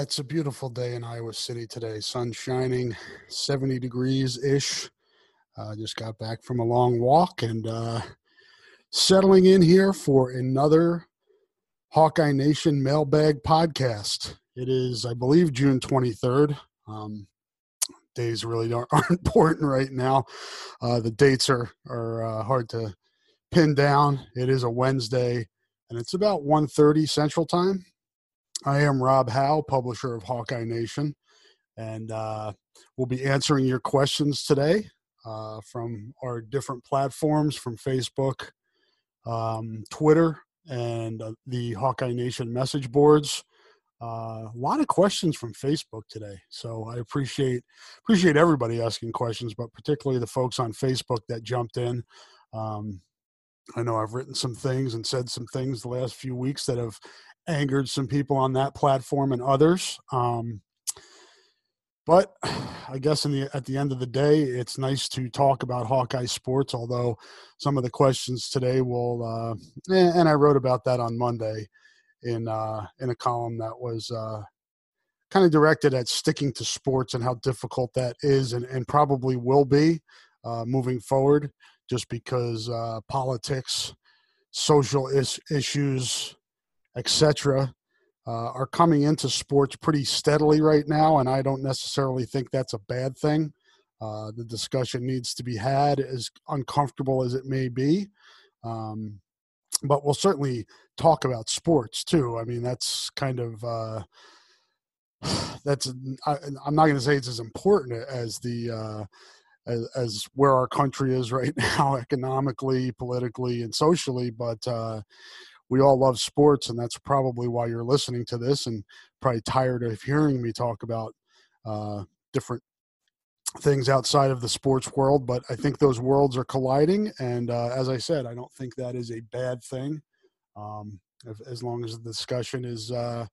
Ah, it's a beautiful day in Iowa City today. Sun shining, 70 degrees ish. Uh, just got back from a long walk and uh, settling in here for another Hawkeye Nation mailbag podcast. It is, I believe, June 23rd. Um, days really aren't, aren't important right now. Uh, the dates are, are uh, hard to pin down. It is a Wednesday and it's about 1.30 Central Time. I am Rob Howe, publisher of Hawkeye Nation, and uh, we'll be answering your questions today uh, from our different platforms from Facebook, um, Twitter, and uh, the Hawkeye Nation message boards. Uh, a lot of questions from Facebook today, so I appreciate appreciate everybody asking questions, but particularly the folks on Facebook that jumped in. Um, I know I've written some things and said some things the last few weeks that have angered some people on that platform and others. Um, but I guess in the at the end of the day, it's nice to talk about Hawkeye sports. Although some of the questions today will, uh, eh, and I wrote about that on Monday in uh, in a column that was uh, kind of directed at sticking to sports and how difficult that is, and, and probably will be uh, moving forward, just because uh, politics, social is- issues, etc., uh, are coming into sports pretty steadily right now, and I don't necessarily think that's a bad thing. Uh, the discussion needs to be had, as uncomfortable as it may be. Um, but we'll certainly talk about sports too. I mean, that's kind of uh, that's I, I'm not going to say it's as important as the uh, as, as where our country is right now, economically, politically, and socially, but uh, we all love sports, and that's probably why you're listening to this and probably tired of hearing me talk about uh, different things outside of the sports world. But I think those worlds are colliding, and uh, as I said, I don't think that is a bad thing, um, if, as long as the discussion is uh,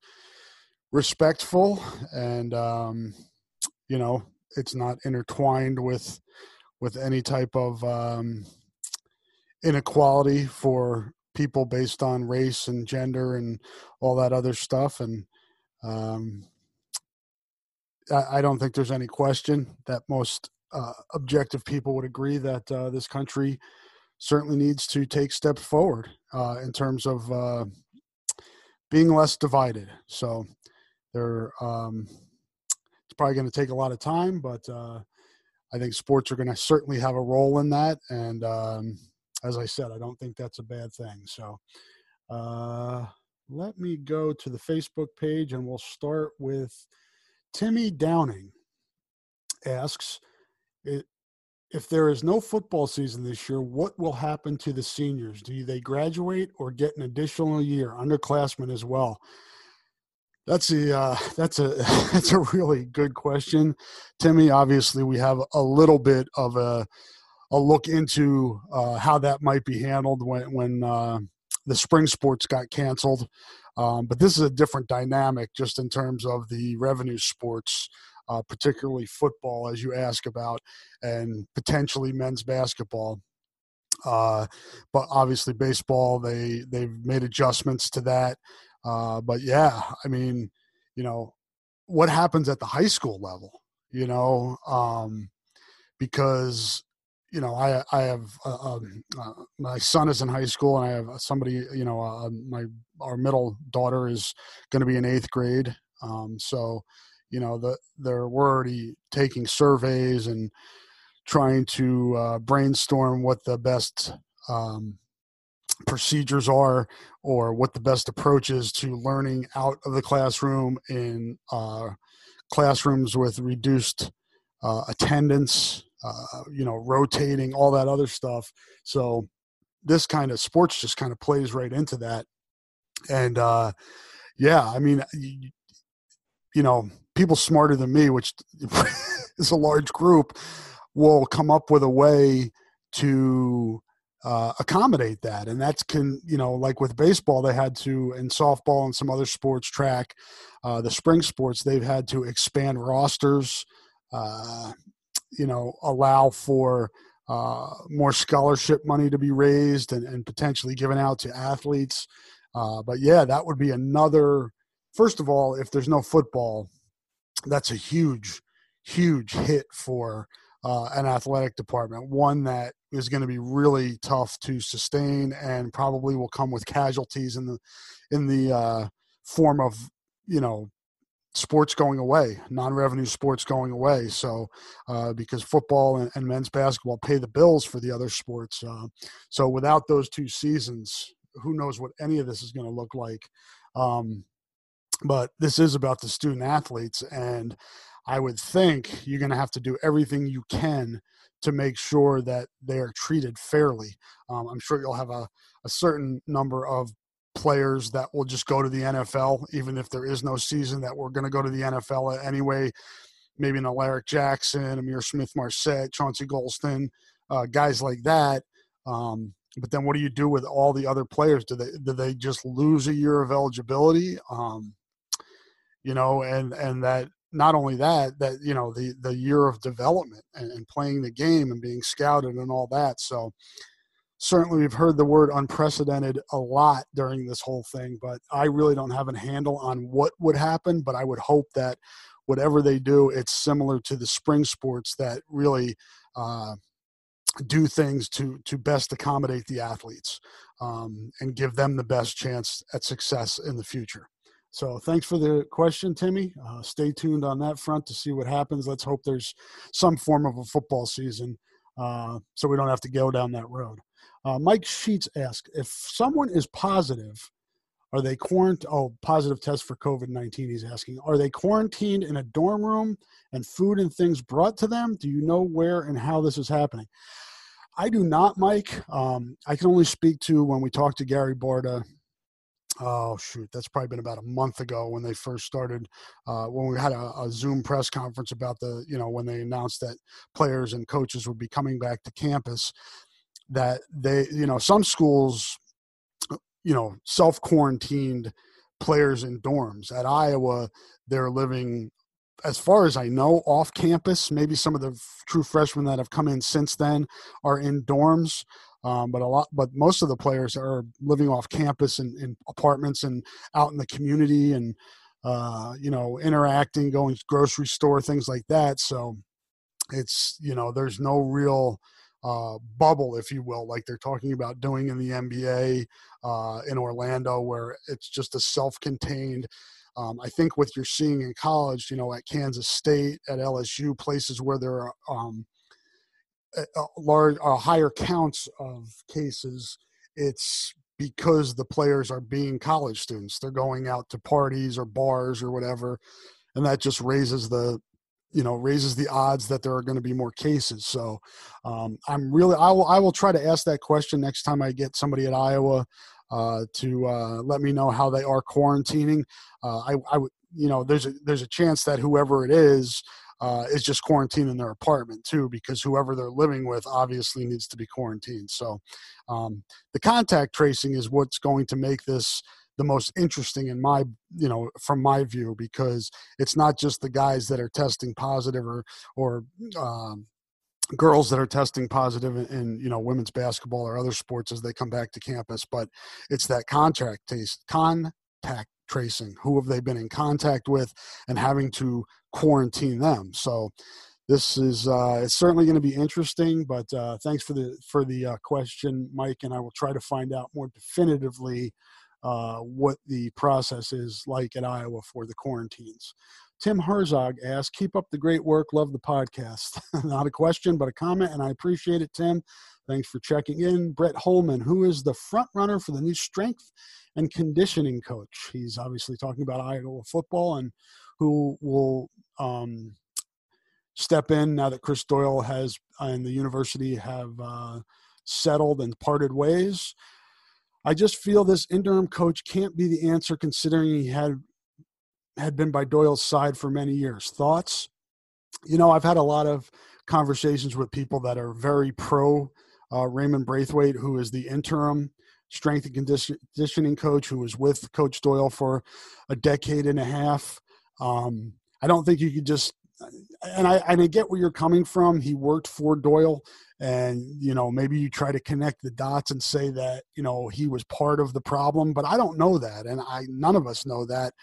respectful and um, you know it's not intertwined with with any type of um, inequality for people based on race and gender and all that other stuff. And um, I, don't think there's any question that most uh, objective people would agree that uh, this country certainly needs to take steps forward uh, in terms of uh, being less divided. So there, um, probably going to take a lot of time, but uh, I think sports are going to certainly have a role in that. And um, as I said, I don't think that's a bad thing. So uh, let me go to the Facebook page and we'll start with Timmy Downing asks if there is no football season this year, what will happen to the seniors? Do they graduate or get an additional year, underclassmen as well? That's a uh, that's a that's a really good question, Timmy. Obviously, we have a little bit of a a look into uh, how that might be handled when when uh, the spring sports got canceled. Um, but this is a different dynamic, just in terms of the revenue sports uh, particularly football, as you ask about, and potentially men's basketball. Uh, but obviously, baseball they they've made adjustments to that. Uh, but yeah, I mean, you know, what happens at the high school level? You know, um, because you know, I I have uh, um, uh, my son is in high school, and I have somebody. You know, uh, my our middle daughter is going to be in eighth grade. Um, so, you know, the they're we're already taking surveys and trying to uh, brainstorm what the best um, procedures are or what the best approach is to learning out of the classroom in uh, classrooms with reduced uh, attendance uh, you know, rotating, all that other stuff. So this kind of sports just kind of plays right into that. And uh, yeah, I mean, you, you know, people smarter than me, which is a large group, will come up with a way to uh, accommodate that. And that's can, you know, like with baseball, they had to, and softball and some other sports track, uh, the spring sports, they've had to expand rosters. Uh, you know allow for uh, more scholarship money to be raised and, and potentially given out to athletes. Uh, but yeah, that would be another. First of all, if there's no football, that's a huge, huge hit for uh, an athletic department. One that is going to be really tough to sustain and probably will come with casualties in the in the uh, form of you know sports going away, non-revenue sports going away. So uh, because football and, and, men's basketball pay the bills for the other sports. Uh, so without those two seasons, who knows what any of this is going to look like. Um, but this is about the student athletes, and I would think you're going to have to do everything you can to make sure that they are treated fairly. Um, I'm sure you'll have a, a certain number of players that will just go to the NFL, even if there is no season, that we're going to go to the NFL anyway. Maybe an Alaric Jackson, Ihmir Smith-Marsette, Chauncey Golston, uh, guys like that. Um, but then what do you do with all the other players? Do they do they just lose a year of eligibility? Um, you know, and and that not only that that you know the the year of development and, and playing the game and being scouted and all that. So certainly we've heard the word unprecedented a lot during this whole thing, but I really don't have a handle on what would happen. But I would hope that whatever they do, it's similar to the spring sports that really uh, do things to to best accommodate the athletes um, and give them the best chance at success in the future. So thanks for the question, Timmy. Uh, stay tuned on that front to see what happens. Let's hope there's some form of a football season uh, so we don't have to go down that road. Uh, Mike Sheets asked if someone is positive, are they quarantined? Oh, positive test for COVID 19, he's asking. Are they quarantined in a dorm room and food and things brought to them? Do you know where and how this is happening? I do not, Mike. Um, I can only speak to when we talked to Gary Barta. Oh shoot, that's probably been about a month ago when they first started. Uh, when we had a, a, Zoom press conference about the, you know, when they announced that players and coaches would be coming back to campus that they, you know, some schools, you know, self quarantined players in dorms. At Iowa, they're living, as far as I know, off campus. Maybe some of the true freshmen that have come in since then are in dorms. Um, but a lot, but most of the players are living off campus in, in apartments and out in the community and, uh, you know, interacting, going to grocery store, things like that. So it's, you know, there's no real, uh, bubble, if you will, like they're talking about doing in the NBA uh, in Orlando, where it's just a self-contained. Um, I think what you're seeing in college, you know, at Kansas State, at LSU, places where there are um, large, higher counts of cases, it's because the players are being college students. They're going out to parties or bars or whatever, and that just raises the you know raises the odds that there are going to be more cases so um, i'm really i will i will try to ask that question next time i get somebody at iowa uh, to uh, let me know how they are quarantining uh, i i would you know there's a there's a chance that whoever it is uh, is just quarantined in their apartment too because whoever they're living with obviously needs to be quarantined. So um, the contact tracing is what's going to make this the most interesting in my you know from my view because it's not just the guys that are testing positive or or um, girls that are testing positive in, in, you know women's basketball or other sports as they come back to campus but it's that contact taste contact tracing? Who have they been in contact with and having to quarantine them? So this is uh, it's certainly going to be interesting but uh, thanks for the for the uh, question mike and i will try to find out more definitively uh, what the process is like at iowa for the quarantines Tim Herzog asks, keep up the great work. Love the podcast. Not a question, but a comment, and I appreciate it, Tim. Thanks for checking in. Brett Holman, who is the front runner for the new strength and conditioning coach. He's obviously talking about Iowa football and who will um, step in now that Chris Doyle has and the university have uh, settled and parted ways. I just feel this interim coach can't be the answer considering he had had been by Doyle's side for many years. Thoughts? You know, I've had a lot of conversations with people that are very pro uh, Raimond Braithwaite, who is the interim strength and conditioning coach, who was with Coach Doyle for a decade and a half. Um, I don't think you could just, and I, and I get where you're coming from. He worked for Doyle, and you know maybe you try to connect the dots and say that you know he was part of the problem, but I don't know that, and I none of us know that.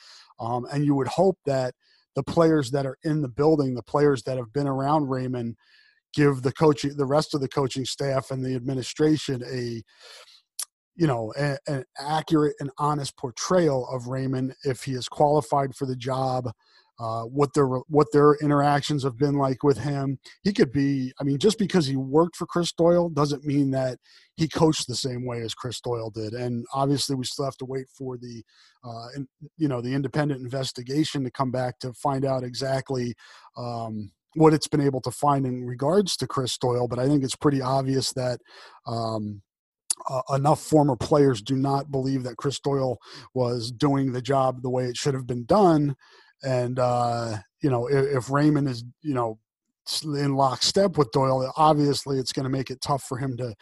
Um, and you would hope that the players that are in the building, the players that have been around Raimond, give the coaching, the rest of the coaching staff and the administration a, you know, a, an accurate and honest portrayal of Raimond if he is qualified for the job, uh, what their what their interactions have been like with him. He could be. I mean, just because he worked for Chris Doyle doesn't mean that he coached the same way as Chris Doyle did. And obviously, we still have to wait for the, uh, in, you know, the independent investigation to come back to find out exactly. Um, what it's been able to find in regards to Chris Doyle, but I think it's pretty obvious that um, uh, enough former players do not believe that Chris Doyle was doing the job the way it should have been done and uh, you know, if, if Raimond is you know in lockstep with Doyle, obviously it's going to make it tough for him to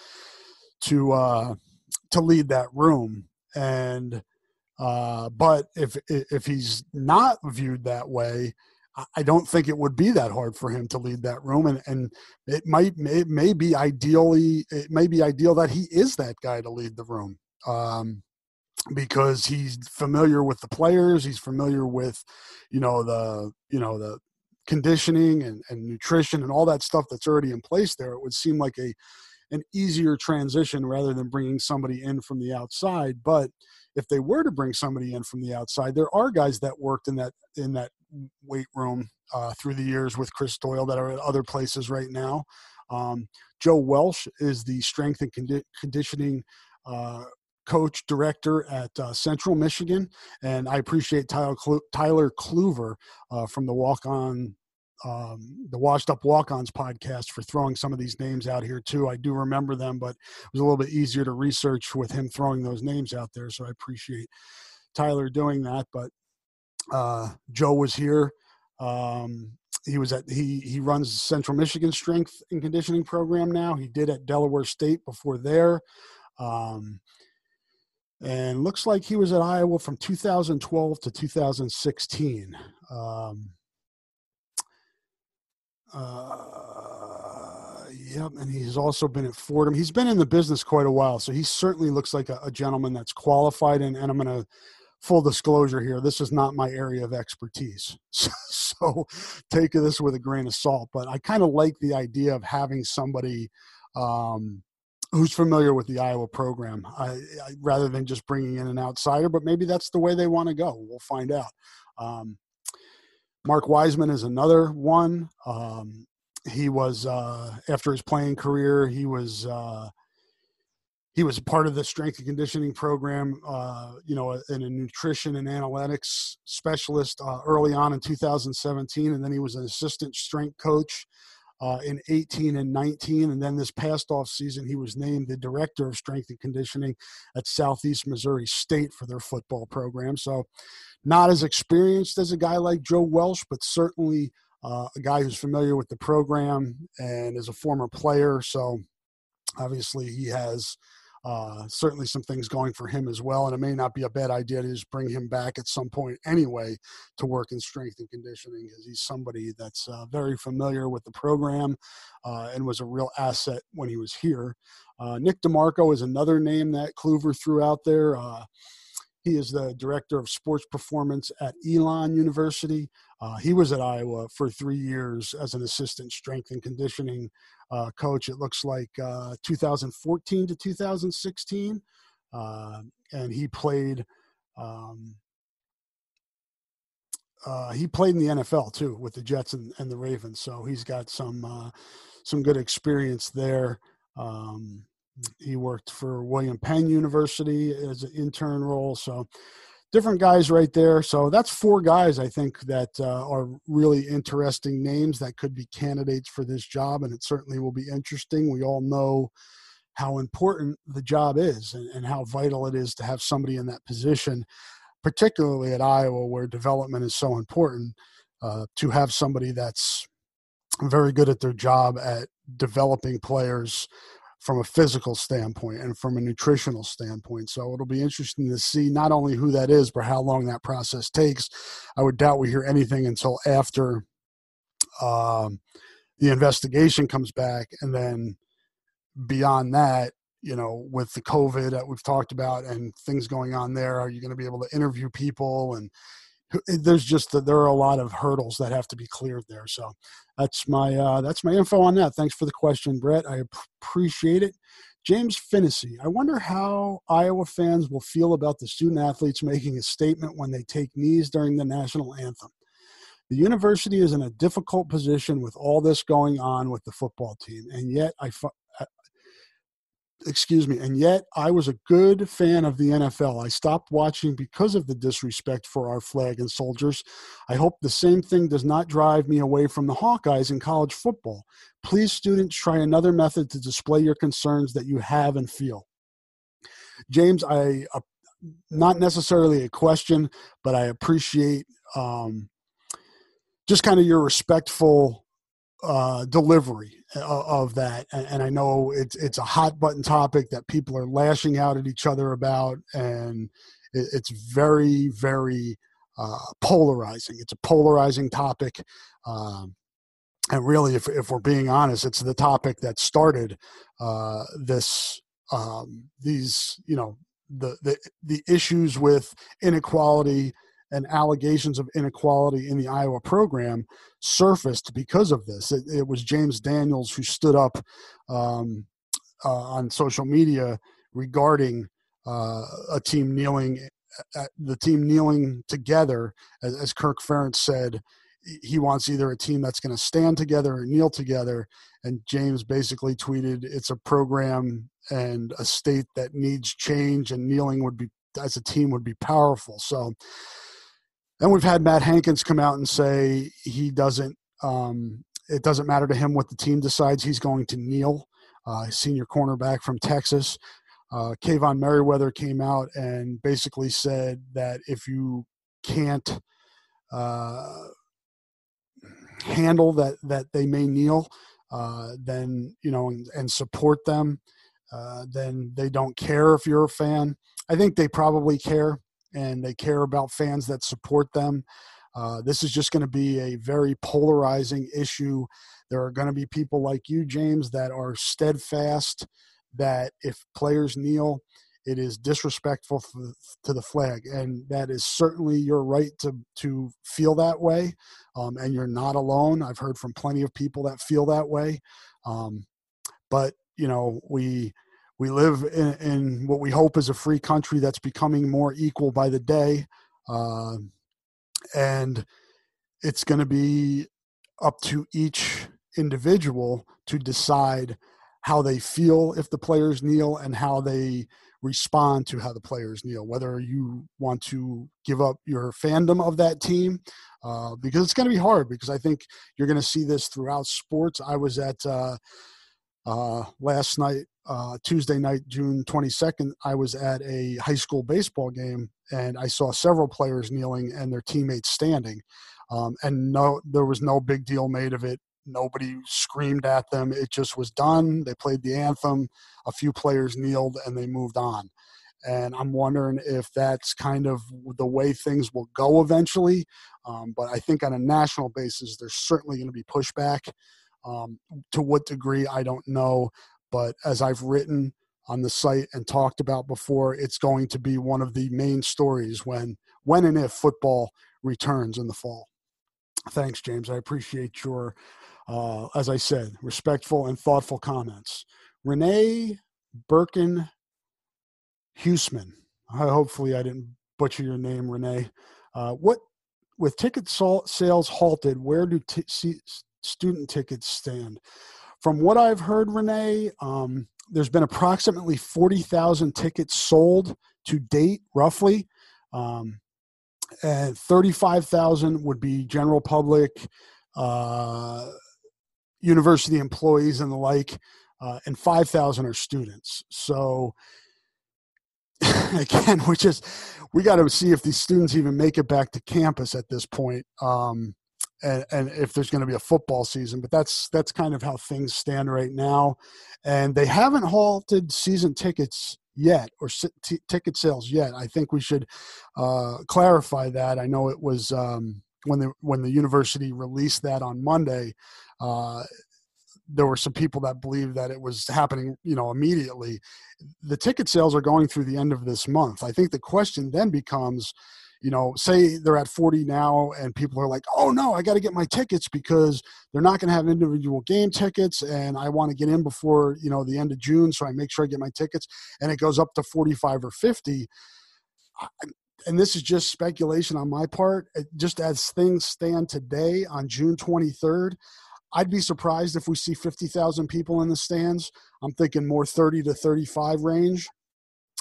to uh, to lead that room. And uh, but if if he's not viewed that way, I don't think it would be that hard for him to lead that room. And and it might it may be ideally it may be ideal that he is that guy to lead the room. Um, because he's familiar with the players he's familiar with you know the you know the conditioning and, and nutrition and all that stuff that's already in place there it would seem like a an easier transition rather than bringing somebody in from the outside. But if they were to bring somebody in from the outside there are guys that worked in that in that weight room uh, through the years with chris doyle that are at other places right now. Um, joe welsh is the strength and condi- conditioning uh, coach director at uh, Central Michigan, and I appreciate Tyler Tyler Kluver uh, from the Walk On. Um, the Washed Up Walk Ons podcast for throwing some of these names out here too. I do remember them, but it was a little bit easier to research with him throwing those names out there. So I appreciate Tyler doing that. But uh, Joe was here. Um, he was at he he runs Central Michigan Strength and Conditioning Program now. He did at Delaware State before there. Um, and looks like he was at Iowa from 2012 to 2016. Um, uh, yep, and he's also been at Fordham. He's been in the business quite a while, so he certainly looks like a, a gentleman that's qualified. And, and I'm going to full disclosure here: this is not my area of expertise, so, so take this with a grain of salt. But I kind of like the idea of having somebody. Um, who's familiar with the Iowa program, I, I, rather than just bringing in an outsider. But maybe that's the way they want to go. We'll find out. Um, Mark Weisman is another one. Um, he was uh, after his playing career, he was uh, he was part of the strength and conditioning program. Uh, you know, and a nutrition and analytics specialist uh, early on in 2017, and then he was an assistant strength coach uh, in 18 and 19. And then this past off season, he was named the director of strength and conditioning at Southeast Missouri State for their football program. So, not as experienced as a guy like Joe Welsh, but certainly uh, a guy who's familiar with the program and is a former player. So, obviously, he has uh, certainly some things going for him as well. And it may not be a bad idea to just bring him back at some point anyway to work in strength and conditioning because he's somebody that's uh, very familiar with the program uh, and was a real asset when he was here. Uh, Nick DeMarco is another name that Kluver threw out there. Uh, he is the director of sports performance at Elon University. Uh, he was at Iowa for three years as an assistant strength and conditioning uh, coach. It looks like uh, 2014 to 2016, uh, and he played. Um, uh, he played in the NFL too with the Jets and, and the Ravens, so he's got some uh, some good experience there. Um, he worked for William Penn University as an intern role. So different guys right there. So that's four guys I think that uh, are really interesting names that could be candidates for this job, and it certainly will be interesting. We all know how important the job is and, and how vital it is to have somebody in that position, particularly at Iowa where development is so important. Uh, to have somebody that's very good at their job at developing players from a physical standpoint and from a nutritional standpoint. So it'll be interesting to see not only who that is, but how long that process takes. I would doubt we hear anything until after um, the investigation comes back. And then beyond that, you know, with the COVID that we've talked about and things going on there, are you going to be able to interview people and there's just that there are a lot of hurdles that have to be cleared there. So that's my uh, that's my info on that. Thanks for the question, Brett. I appreciate it. James Finnessy, I wonder how Iowa fans will feel about the student athletes making a statement when they take knees during the national anthem. The university is in a difficult position with all this going on with the football team, and yet I, excuse me, and yet I was a good fan of the NFL. I stopped watching because of the disrespect for our flag and soldiers. I hope the same thing does not drive me away from the Hawkeyes in college football. Please, students, try another method to display your concerns that you have and feel. James, I uh, not necessarily a question, but I appreciate um, just kind of your respectful uh, delivery of that. And, i know it's it's a hot button topic that people are lashing out at each other about and it's very very uh, polarizing. It's a polarizing topic um, and really if, if we're being honest it's the topic that started uh, this um, these you know the, the the issues with inequality and allegations of inequality in the Iowa program surfaced because of this. It, it was James Daniels who stood up um, uh, on social media regarding uh, a team kneeling, uh, the team kneeling together, as, as Kirk Ferentz said. He wants either a team that's going to stand together or kneel together. And James basically tweeted, "It's a program and a state that needs change, and kneeling would be as a team would be powerful." So then we've had Matt Hankins come out and say he doesn't. Um, it doesn't matter to him what the team decides. He's going to kneel. Uh, senior cornerback from Texas. Uh, Kaevon Merriweather came out and basically said that if you can't uh, handle that that they may kneel, uh, then you know and, and support them, uh, then they don't care if you're a fan. I think they probably care and they care about fans that support them. Uh, this is just going to be a very polarizing issue. There are going to be people like you, James, that are steadfast that if players kneel, it is disrespectful to the flag, and that is certainly your right to to feel that way, um, and you're not alone. I've heard from plenty of people that feel that way, um, but you know we we live in, in, what we hope is a free country that's becoming more equal by the day. Uh, and it's going to be up to each individual to decide how they feel if the players kneel and how they respond to how the players kneel. Whether you want to give up your fandom of that team, uh, because it's going to be hard. Because I think you're going to see this throughout sports. I was at uh, uh, last night uh, Tuesday night, June 22nd, I was at a high school baseball game and I saw several players kneeling and their teammates standing. Um, and no, there was no big deal made of it Nobody screamed at them. It just was done. They played the anthem. A few players kneeled and they moved on. And I'm wondering if that's kind of the way things will go eventually. Um, but I think on a national basis, there's certainly going to be pushback. Um, to what degree, I don't know. But as I've written on the site and talked about before, it's going to be one of the main stories when, when and if football returns in the fall. Thanks, James. I appreciate your, uh, as I said, respectful and thoughtful comments. Renee Birkin Huseman. Hopefully, I didn't butcher your name, Renee. Uh, what with ticket sales halted? Where do t- student tickets stand? From what I've heard, Renee, um, there's been approximately forty thousand tickets sold to date, roughly. Um, and 35,000 would be general public, uh, university employees and the like, uh, and 5,000 are students. So again, we just we got to see if these students even make it back to campus at this point, um, and, and if there's going to be a football season. But that's that's kind of how things stand right now, and they haven't halted season tickets yet or t- ticket sales yet. I think we should uh, clarify that. I know it was um, when the when the university released that on Monday. Uh, there were some people that believed that it was happening, you know, immediately. The ticket sales are going through the end of this month. I think the question then becomes, you know, say they're at 40 now and people are like, oh no, I got to get my tickets because they're not going to have individual game tickets and I want to get in before, you know, the end of June. So I make sure I get my tickets and it goes up to 45 or 50. And this is just speculation on my part. Just as things stand today on June 23rd, I'd be surprised if we see 50,000 people in the stands. I'm thinking more 30 to 35 range.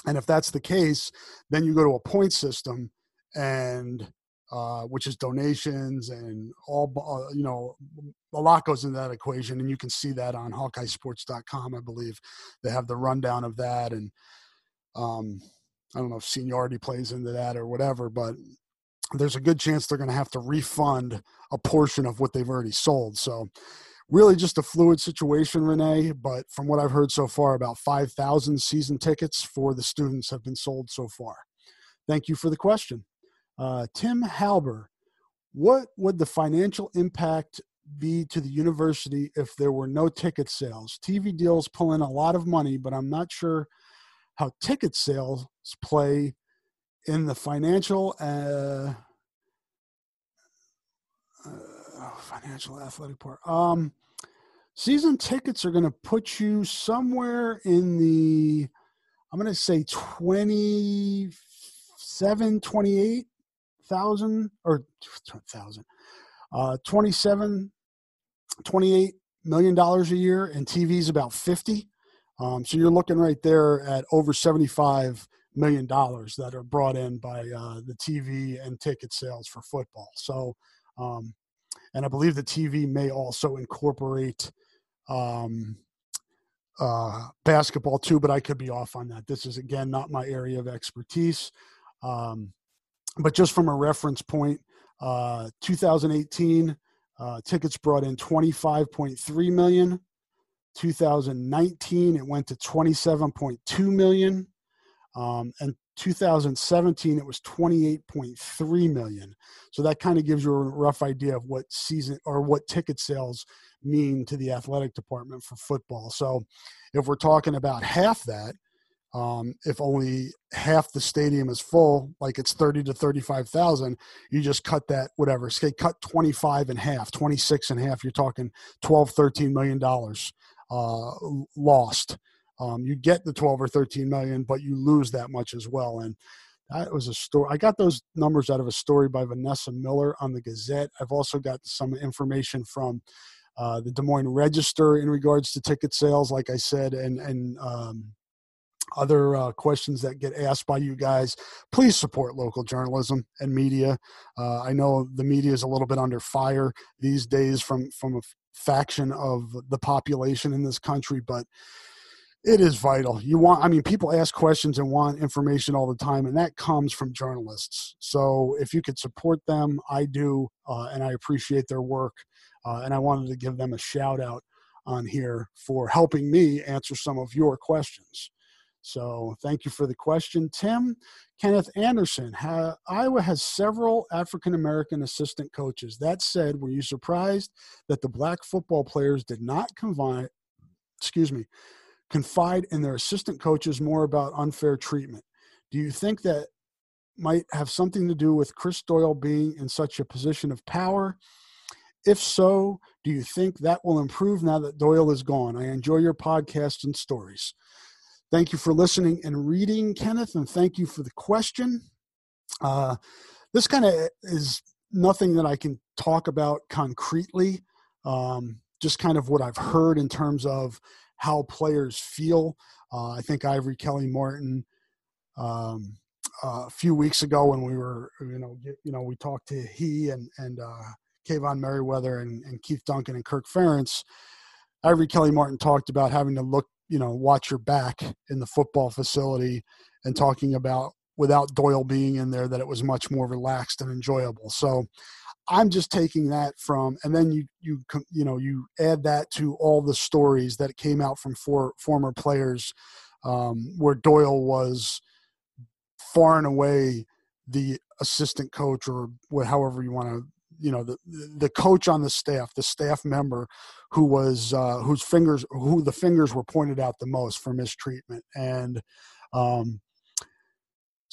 And if that's the case, then you go to a point system and uh, which is donations and all uh, you know a lot goes into that equation and you can see that on hawkeyesports.com i believe they have the rundown of that and um, i don't know if seniority plays into that or whatever but there's a good chance they're going to have to refund a portion of what they've already sold. So, really just a fluid situation, Renee. But from what I've heard so far, about 5,000 season tickets for the students have been sold so far. Thank you for the question. Uh, Tim Halber, what would the financial impact be to the university if there were no ticket sales? TV deals pull in a lot of money, but I'm not sure how ticket sales play in the financial uh, uh, financial athletic part. Um, season tickets are going to put you somewhere in the I'm going to say 27 28,000 or 1,000 uh 27 28 million dollars a year and TV's about 50 um, so you're looking right there at over 75 million dollars that are brought in by uh, the TV and ticket sales for football. So, um, and I believe the TV may also incorporate um, uh, basketball too, but I could be off on that. This is again not my area of expertise. Um, but just from a reference point, uh, 2018 uh, tickets brought in 25.3 million. 2019 it went to 27.2 million. Um, and 2017 it was 28.3 million. So that kind of gives you a rough idea of what season or what ticket sales mean to the athletic department for football. So if we're talking about half that, um, if only half the stadium is full, like it's 30 to 35,000, you just cut that, whatever, say cut 25 and half, 26 and half, you're talking 12, 13 million dollars uh, lost um, you get the 12 or 13 million, but you lose that much as well. And that was a story. I got those numbers out of a story by Vanessa Miller on the Gazette. I've also got some information from uh, the Des Moines Register in regards to ticket sales, like I said, and and um, other uh, questions that get asked by you guys. Please support local journalism and media. Uh, I know the media is a little bit under fire these days from from a faction of the population in this country, but it is vital. You want, I mean, people ask questions and want information all the time, and that comes from journalists. So if you could support them, I do, uh, and I appreciate their work. uh, and I wanted to give them a shout out on here for helping me answer some of your questions. So thank you for the question, Tim. Kenneth Anderson, ha, Iowa has several African American assistant coaches. That said, were you surprised that the black football players did not confide, excuse me, confide in their assistant coaches more about unfair treatment? Do you think that might have something to do with Chris Doyle being in such a position of power? If so, do you think that will improve now that Doyle is gone? I enjoy your podcast and stories. Thank you for listening and reading, Kenneth, and thank you for the question. Uh, this kind of is nothing that I can talk about concretely, um, just kind of what I've heard in terms of how players feel. Uh, I think Ivory Kelly Martin um, uh, a few weeks ago when we were, you know, you know, we talked to he and and uh, Kaevon Merriweather and, and Keith Duncan and Kirk Ferentz. Ivory Kelly Martin talked about having to look, you know, watch your back in the football facility and talking about without Doyle being in there that it was much more relaxed and enjoyable. So I'm just taking that from, and then you you you know you add that to all the stories that came out from four former players um, where Doyle was far and away the assistant coach or however you want to you know the the coach on the staff the staff member who was uh, whose fingers who the fingers were pointed out the most for mistreatment. And um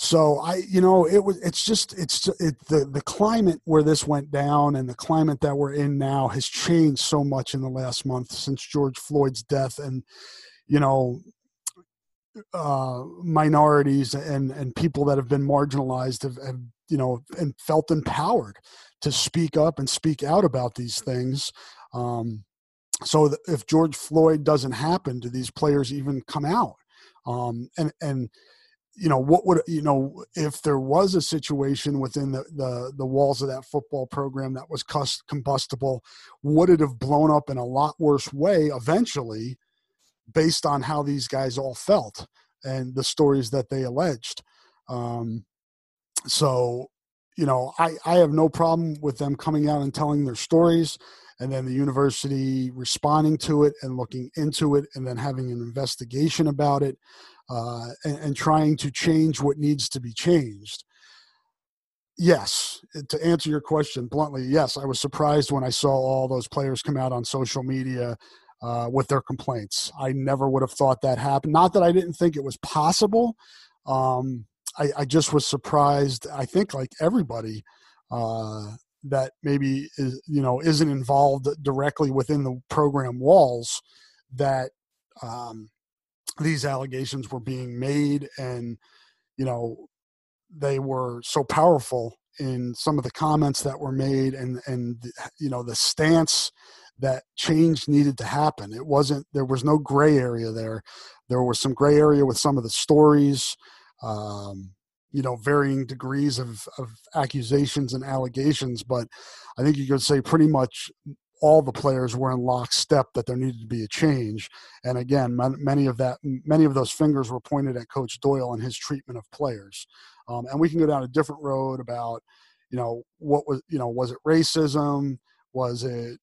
so i you know it was it's just it's it, the the climate where this went down and the climate that we're in now has changed so much in the last month since george floyd's death and you know uh, minorities and and people that have been marginalized have, have you know and felt empowered to speak up and speak out about these things. Um, so if George Floyd doesn't happen, do these players even come out? Um, and and you know what would you know if there was a situation within the the, the walls of that football program that was combustible, would it have blown up in a lot worse way eventually, based on how these guys all felt and the stories that they alleged? Um, so you know, I, I have no problem with them coming out and telling their stories and then the university responding to it and looking into it and then having an investigation about it uh, and, and trying to change what needs to be changed. Yes, to answer your question bluntly, yes, I was surprised when I saw all those players come out on social media uh, with their complaints. I never would have thought that happened. Not that I didn't think it was possible, um, I, I just was surprised. I think like everybody uh, that maybe is you know isn't involved directly within the program walls that um, these allegations were being made and you know they were so powerful in some of the comments that were made and and you know the stance that change needed to happen it wasn't there was no gray area there there was some gray area with some of the stories um, you know varying degrees of, of accusations and allegations but i think you could say pretty much all the players were in lockstep that there needed to be a change and again many of that many of those fingers were pointed at coach doyle and his treatment of players um, and we can go down a different road about you know what was you know was it racism? Was it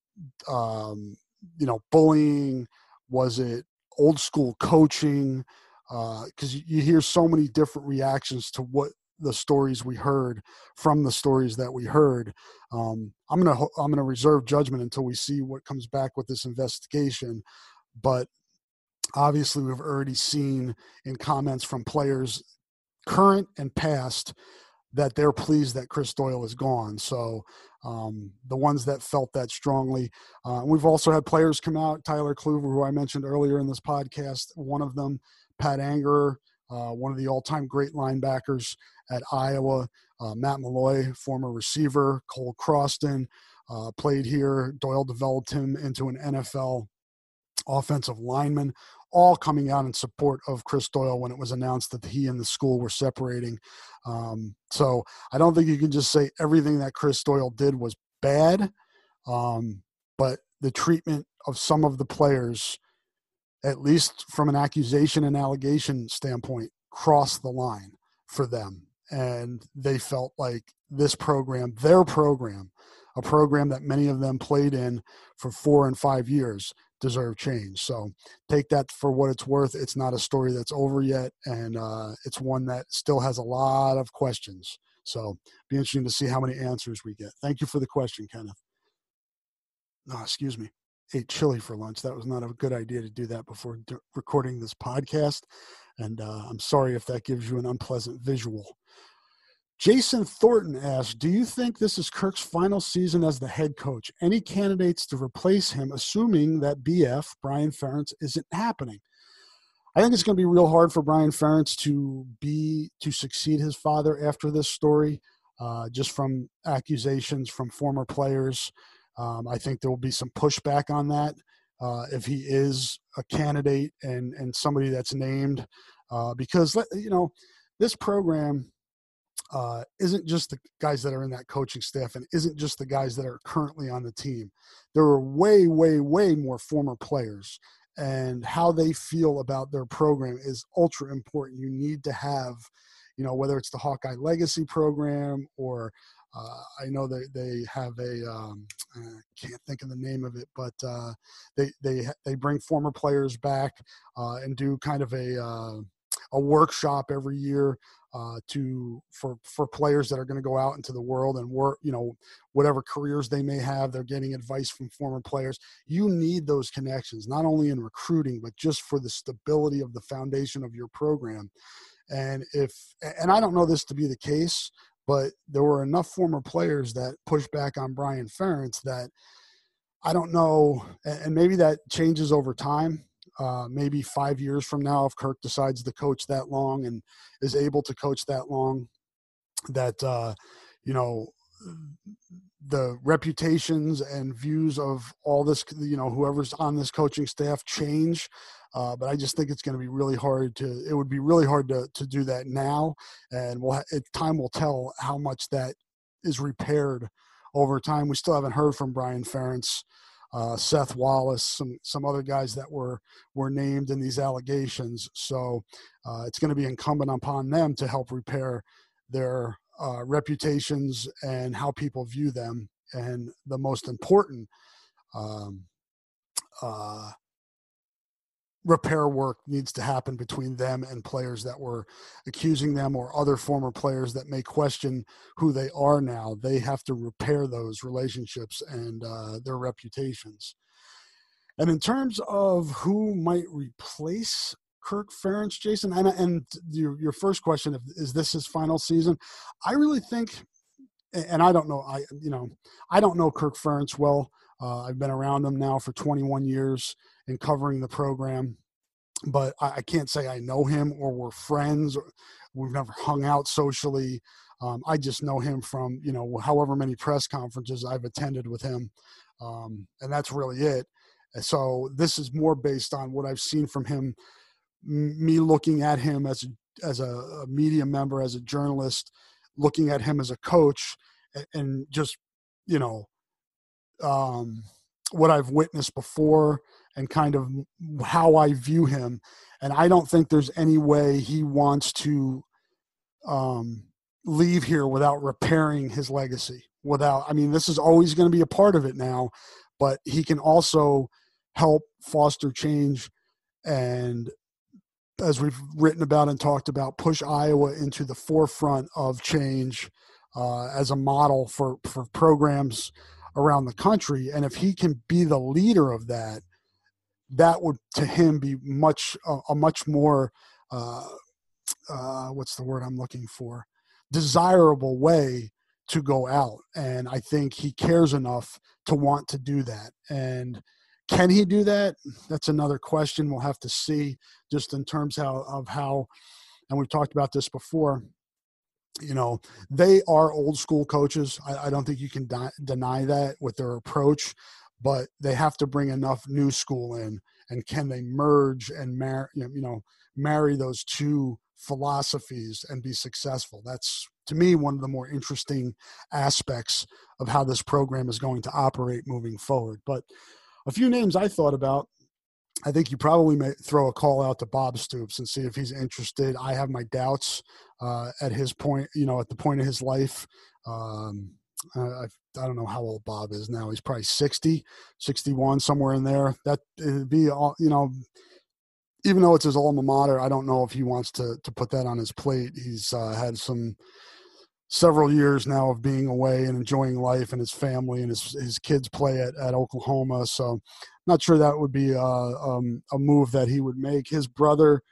um, you know bullying? Was it old school coaching because uh, you hear so many different reactions to what the stories we heard from the stories that we heard. Um, I'm gonna I'm gonna reserve judgment until we see what comes back with this investigation, but obviously we've already seen in comments from players current and past that they're pleased that Chris Doyle is gone. So um, the ones that felt that strongly. Uh, we've also had players come out. Tyler Kluver, who I mentioned earlier in this podcast, one of them Pat Anger, uh, one of the all-time great linebackers at Iowa. Uh, Matt Malloy, former receiver. Cole Croston uh, played here. Doyle developed him into an NFL offensive lineman. All coming out in support of Chris Doyle when it was announced that he and the school were separating. Um, so I don't think you can just say everything that Chris Doyle did was bad, um, but the treatment of some of the players at least from an accusation and allegation standpoint, cross the line for them. and they felt like this program, their program, a program that many of them played in for four and five years, deserve change. So take that for what it's worth. It's not a story that's over yet, and uh, it's one that still has a lot of questions. So be interesting to see how many answers we get. Thank you for the question, Kenneth. No, excuse me. Ate chili for lunch. That was not a good idea to do that before recording this podcast. And uh, I'm sorry if that gives you an unpleasant visual. Jason Thornton asked, Do you think this is Kirk's final season as the head coach? Any candidates to replace him, assuming that BF, Brian Ferentz, isn't happening? I think it's going to be real hard for Brian Ferentz to be to succeed his father after this story, uh, just from accusations from former players. Um, I think there will be some pushback on that uh, if he is a candidate and and somebody that's named, uh, because you know this program uh, isn't just the guys that are in that coaching staff and isn't just the guys that are currently on the team. There are way, way, way more former players and how they feel about their program is ultra important. You need to have, you know, whether it's the Hawkeye Legacy program or uh, I know they they have a um, I can't think of the name of it, but uh, they they they bring former players back uh, and do kind of a uh, a workshop every year uh, to for for players that are going to go out into the world and work you know whatever careers they may have they're getting advice from former players. You need those connections not only in recruiting but just for the stability of the foundation of your program. And if and i don't know this to be the case but there were enough former players that pushed back on brian ferentz that i don't know and maybe that changes over time uh, maybe five years from now, if Kirk decides to coach that long and is able to coach that long, that uh, you know the reputations and views of all this, you know, whoever's on this coaching staff change. Uh, but I just think it's going to be really hard to. It would be really hard to to do that now, and we'll it, time will tell how much that is repaired over time. We still haven't heard from Brian Ferentz uh, Seth Wallace, some some other guys that were were named in these allegations. So uh, it's going to be incumbent upon them to help repair their uh, reputations and how people view them. And the most important um, uh, repair work needs to happen between them and players that were accusing them or other former players that may question who they are now. They have to repair those relationships and uh, their reputations. And in terms of who might replace Kirk Ferentz, Jason, and, and your, your first question, is this his final season? I really think, and I don't know, I you know, I don't know Kirk Ferentz well. Uh, I've been around him now for 21 years in covering the program, but I, I can't say I know him or we're friends. Or we've never hung out socially. Um, I just know him from you know however many press conferences I've attended with him, um, and that's really it. So this is more based on what I've seen from him, me looking at him as a, as a, media member, as a journalist, looking at him as a coach, and just you know um, what I've witnessed before and kind of how I view him. And I don't think there's any way he wants to um, leave here without repairing his legacy. Without, I mean, this is always going to be a part of it now, but he can also help foster change and as we've written about and talked about, push Iowa into the forefront of change uh, as a model for, for programs around the country. And if he can be the leader of that, that would to him be much a, a much more uh, uh, what's the word I'm looking for desirable way to go out. And I think he cares enough to want to do that. And can he do that? That's another question. We'll have to see just in terms how, of how, and we've talked about this before, you know they are old school coaches i, I don't think you can di- deny that with their approach but they have to bring enough new school in and can they merge and marry you know marry those two philosophies and be successful that's to me one of the more interesting aspects of how this program is going to operate moving forward but a few names i thought about I think you probably may throw a call out to Bob Stoops and see if he's interested. I have my doubts uh, at his point, you know, at the point of his life. Um, I, I don't know how old Bob is now. He's probably 60, 61, somewhere in there. That it'd be, you know, even though it's his alma mater, I don't know if he wants to to put that on his plate. He's uh, had some several years now of being away and enjoying life and his family and his his kids play at, at Oklahoma. So, not sure that would be a, um, a move that he would make. His brother,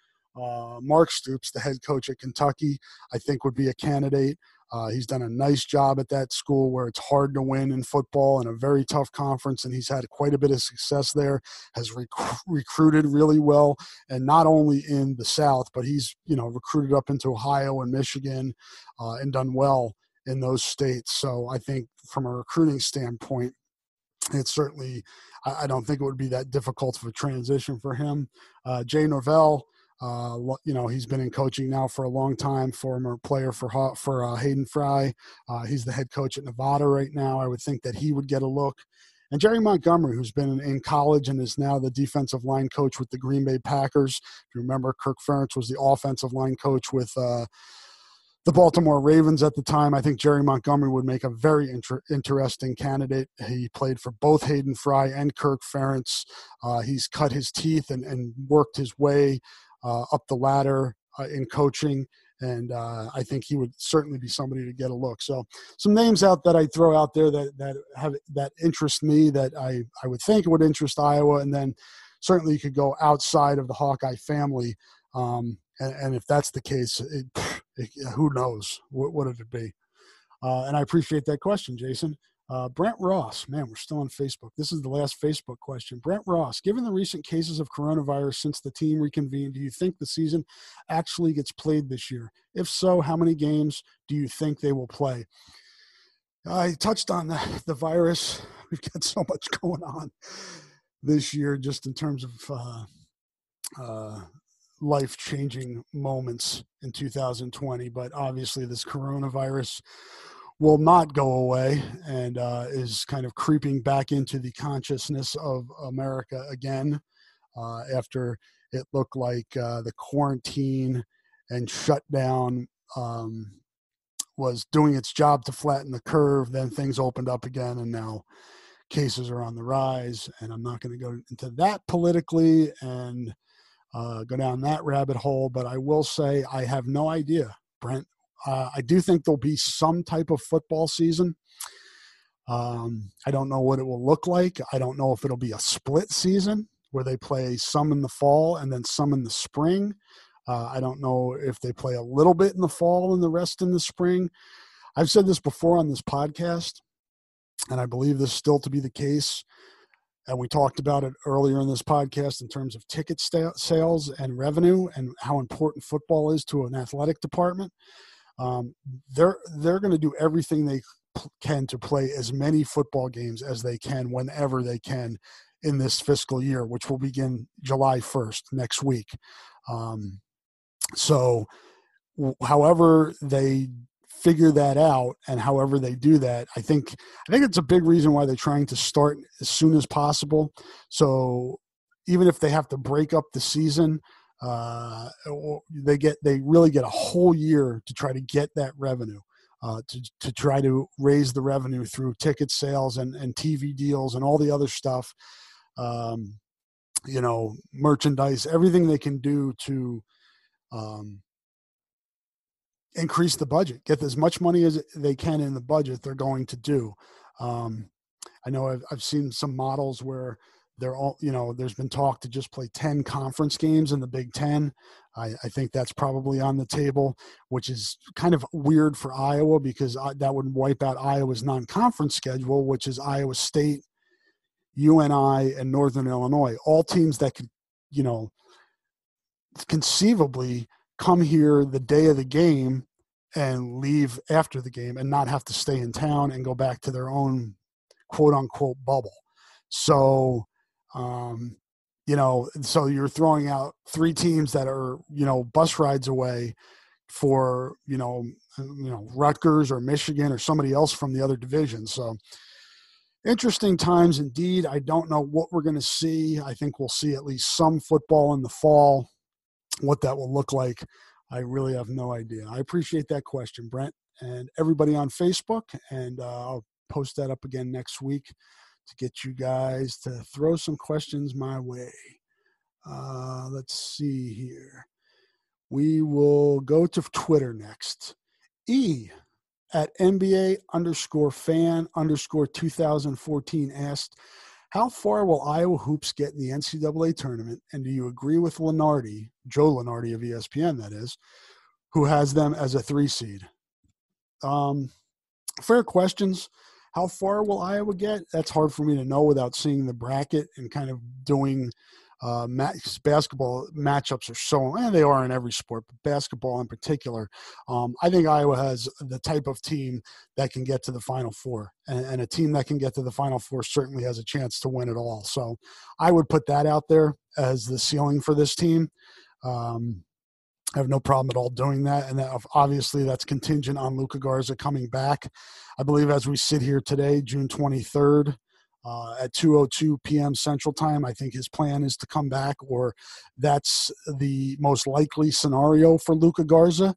uh, Mark Stoops, the head coach at Kentucky, I think would be a candidate. Uh, he's done a nice job at that school where it's hard to win in football in a very tough conference, and he's had quite a bit of success there. Has rec- recruited really well, and not only in the South, but he's you know recruited up into Ohio and Michigan, uh, and done well in those states. So I think from a recruiting standpoint, it's certainly I, don't think it would be that difficult of a transition for him. Uh, Jay Norvell uh, you know, he's been in coaching now for a long time. Former player for for uh, Hayden Fry. Uh, he's the head coach at Nevada right now. I would think that he would get a look. And Jerry Montgomery, who's been in, college and is now the defensive line coach with the Green Bay Packers. If you remember, Kirk Ferentz was the offensive line coach with uh, the Baltimore Ravens at the time. I think Jerry Montgomery would make a very inter- interesting candidate. He played for both Hayden Fry and Kirk Ferentz. Uh, he's cut his teeth and, and worked his way up the ladder uh, in coaching. And uh, I think he would certainly be somebody to get a look. So, some names out that I throw out there that that have that interest me that I I would think would interest Iowa, and then certainly you could go outside of the Hawkeye family. Um, and, and, if that's the case, it, it, who knows what would it would be? Uh, and I appreciate that question, Jason. Uh, Brent Ross, man, we're still on Facebook. This is the last Facebook question. Brent Ross, given the recent cases of coronavirus since the team reconvened, do you think the season actually gets played this year? If so, how many games do you think they will play? I touched on the, the virus. We've got so much going on this year, just in terms of uh, uh, life changing moments in 2020. But obviously, this coronavirus will not go away and uh, is kind of creeping back into the consciousness of America again uh, after it looked like uh, the quarantine and shutdown um, was doing its job to flatten the curve. Then things opened up again, and now cases are on the rise. And I'm not going to go into that politically and uh, go down that rabbit hole, but I will say I have no idea, Brent, uh, I do think there'll be some type of football season. Um, I don't know what it will look like. I don't know if it'll be a split season where they play some in the fall and then some in the spring. Uh, I don't know if they play a little bit in the fall and the rest in the spring. I've said this before on this podcast, and I believe this still to be the case. And we talked about it earlier in this podcast in terms of ticket sales and revenue and how important football is to an athletic department um, they're they're going to do everything they can to play as many football games as they can whenever they can in this fiscal year, which will begin July 1st next week. Um, so, however they figure that out and however they do that, I think I think it's a big reason why they're trying to start as soon as possible. So, even if they have to break up the season, uh, they get they really get a whole year to try to get that revenue. Uh, to, to try to raise the revenue through ticket sales and, and TV deals and all the other stuff, um, you know, merchandise, everything they can do to um, increase the budget, get as much money as they can in the budget, they're going to do. Um, I know I've, I've seen some models where they're all you know there's been talk to just play 10 conference games in the big 10 I, I think that's probably on the table which is kind of weird for iowa because that would wipe out iowa's non-conference schedule which is iowa state uni and northern illinois all teams that could you know conceivably come here the day of the game and leave after the game and not have to stay in town and go back to their own quote unquote bubble. So um, you know, so you're throwing out three teams that are, you know, bus rides away for, you know, you know, Rutgers or Michigan or somebody else from the other division. So interesting times indeed. I don't know what we're going to see. I think we'll see at least some football in the fall. What that will look like, I really have no idea. I appreciate that question, Brent, and everybody on Facebook. And uh, I'll post that up again next week to get you guys to throw some questions my way. Uh, let's see here. We will go to Twitter next. E at NBA underscore fan underscore 2014 asked, How far will Iowa Hoops get in the NCAA tournament? And do you agree with Lunardi, Joe Lunardi of ESPN, that is, who has them as a three seed? Um, fair questions. How far will Iowa get? That's hard for me to know without seeing the bracket and kind of doing uh, match, basketball matchups are so, and they are in every sport, but basketball in particular. Um, I think Iowa has the type of team that can get to the Final Four, and, and, a team that can get to the Final Four certainly has a chance to win it all. So I would put that out there as the ceiling for this team. Um, I have no problem at all doing that, and that obviously that's contingent on Luka Garza coming back. I believe as we sit here today, June 23rd, uh, at 2:02 p.m. Central Time. I think his plan is to come back, or that's the most likely scenario for Luka Garza.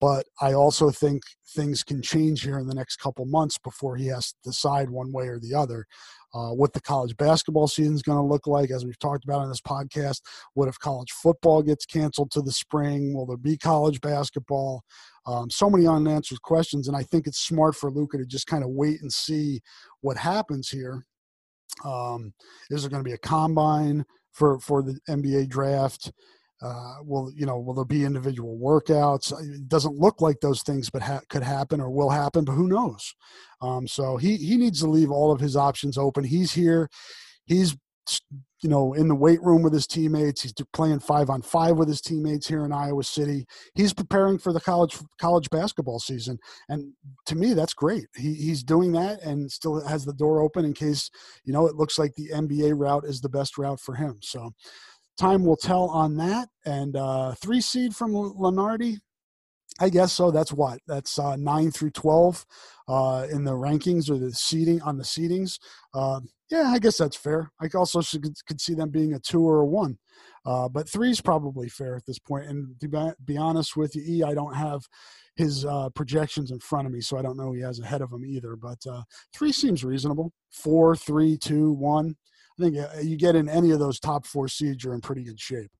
But I also think things can change here in the next couple months before he has to decide one way or the other. Uh, what the college basketball season is going to look like, as we've talked about on this podcast. What if college football gets canceled to the spring? Will there be college basketball? Um, so many unanswered questions, and I think it's smart for Luka to just kind of wait and see what happens here um, is there going to be a combine for for the NBA draft? Uh, will you know? Will there be individual workouts? It doesn't look like those things, but ha- could happen or will happen. But who knows? Um, so he he needs to leave all of his options open. He's here. He's you know, in the weight room with his teammates. He's playing five on five with his teammates here in Iowa City. He's preparing for the college college basketball season, and to me, that's great. He, he's doing that and still has the door open in case you know it looks like the NBA route is the best route for him. So, time will tell on that. And uh, three seed from Lunardi, I guess so. That's what that's uh, nine through twelve uh, in the rankings or the seating on the seedings. Uh, yeah, I guess that's fair. I also should, could see them being a two or a one, uh, but three is probably fair at this point. And to be honest with you, E, I don't have his uh, projections in front of me, so I don't know he has ahead of him either. But uh, three seems reasonable. Four, three, two, one. I think you get in any of those top four seeds, you're in pretty good shape.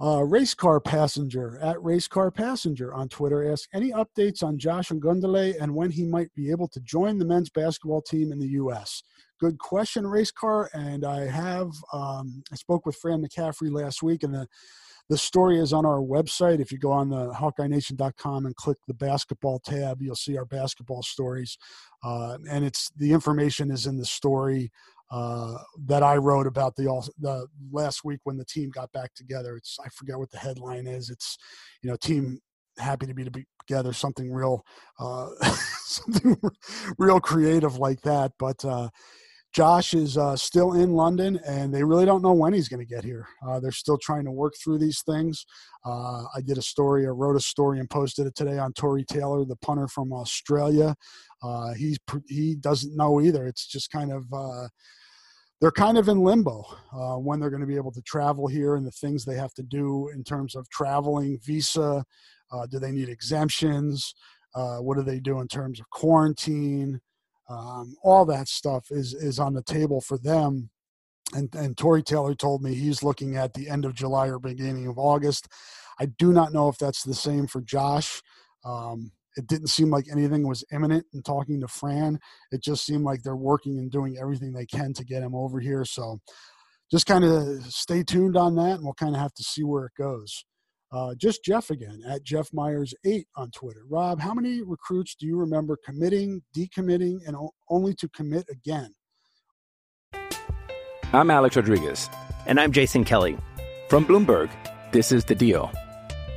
Uh, race car passenger at race car passenger on Twitter asks any updates on Josh Ogundele and when he might be able to join the men's basketball team in the U.S. Good question, race car. And I have um, I spoke with Fran McCaffery last week, and the the story is on our website. If you go on the HawkeyeNation.com and click the basketball tab, you'll see our basketball stories, uh, and it's the information is in the story uh, that I wrote about the all the last week when the team got back together. It's I forget what the headline is. It's you know team happy to be to be together something real uh, something real creative like that. But uh, Josh is uh, still in London, and they really don't know when he's going to get here. Uh, they're still trying to work through these things. Uh, I did a story, I wrote a story, and posted it today on Tory Taylor, the punter from Australia. Uh, he's he doesn't know either. It's just kind of uh, they're kind of in limbo uh, when they're going to be able to travel here and the things they have to do in terms of traveling, visa. Uh, do they need exemptions? Uh, what do they do in terms of quarantine? Um, all that stuff is is on the table for them. And and Tory Taylor told me he's looking at the end of July or beginning of August. I do not know if that's the same for Josh. Um, it didn't seem like anything was imminent in talking to Fran. It just seemed like they're working and doing everything they can to get him over here. So just kind of stay tuned on that and we'll kind of have to see where it goes. Uh, just Jeff again at Jeff Myers eight on Twitter. Rob, how many recruits do you remember committing, decommitting, and o- only to commit again? I'm Alex Rodriguez, and I'm Jason Kelly from Bloomberg. This is the Deal.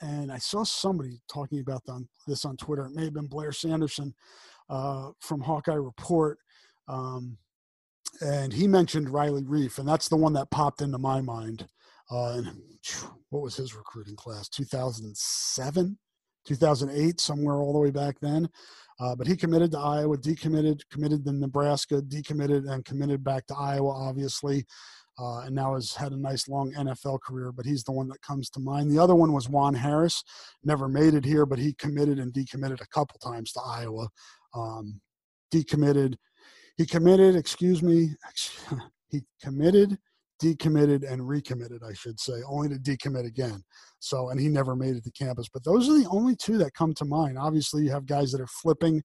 And I saw somebody talking about this on Twitter. It may have been Blair Sanderson uh, from Hawkeye Report. Um, and he mentioned Riley Reiff, and that's the one that popped into my mind. Uh, and what was his recruiting class? 2007, 2008, somewhere all the way back then. Uh, but he committed to Iowa, decommitted, committed to Nebraska, decommitted, and committed back to Iowa, obviously. Uh, and now has had a nice long NFL career, but he's the one that comes to mind. The other one was Juan Harris, never made it here, but he committed and decommitted a couple times to Iowa. Um, decommitted, he committed, excuse me, he committed, decommitted, and recommitted, I should say, only to decommit again. So, and he never made it to campus. But those are the only two that come to mind. Obviously, you have guys that are flipping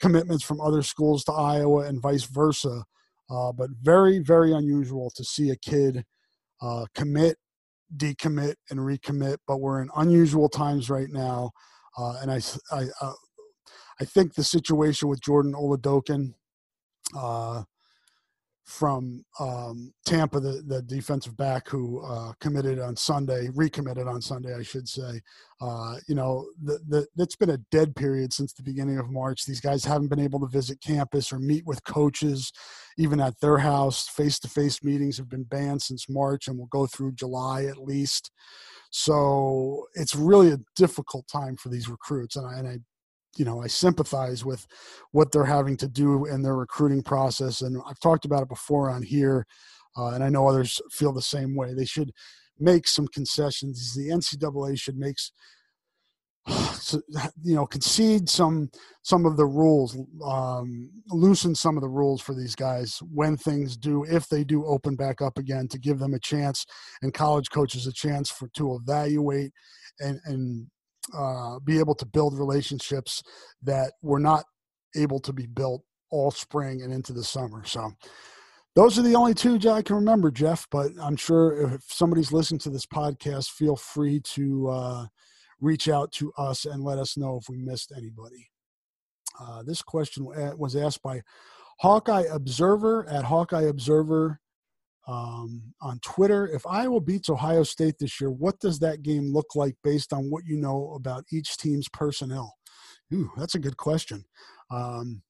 commitments from other schools to Iowa and vice versa. Uh, but very, very unusual to see a kid uh, commit, decommit, and recommit. But we're in unusual times right now. Uh, and I, I, uh, I think the situation with Jordan Oladokun uh, from um, Tampa, the, the defensive back who uh, committed on Sunday, recommitted on Sunday, I should say. Uh, you know, the, the, it's been a dead period since the beginning of March. These guys haven't been able to visit campus or meet with coaches, even at their house. Face to face meetings have been banned since March and will go through July at least. So it's really a difficult time for these recruits. And I, and I you know, I sympathize with what they're having to do in their recruiting process. And I've talked about it before on here, uh, and I know others feel the same way. They should make some concessions. The NCAA should make, you know, concede some some of the rules, um, loosen some of the rules for these guys when things do, if they do open back up again, to give them a chance and college coaches a chance for to evaluate and and uh, be able to build relationships that were not able to be built all spring and into the summer. So those are the only two I can remember, Jeff. But I'm sure if somebody's listening to this podcast, feel free to uh, reach out to us and let us know if we missed anybody. Uh, this question was asked by Hawkeye Observer at Hawkeye Observer um, on Twitter. If Iowa beats Ohio State this year, what does that game look like based on what you know about each team's personnel? Ooh, that's a good question. Um,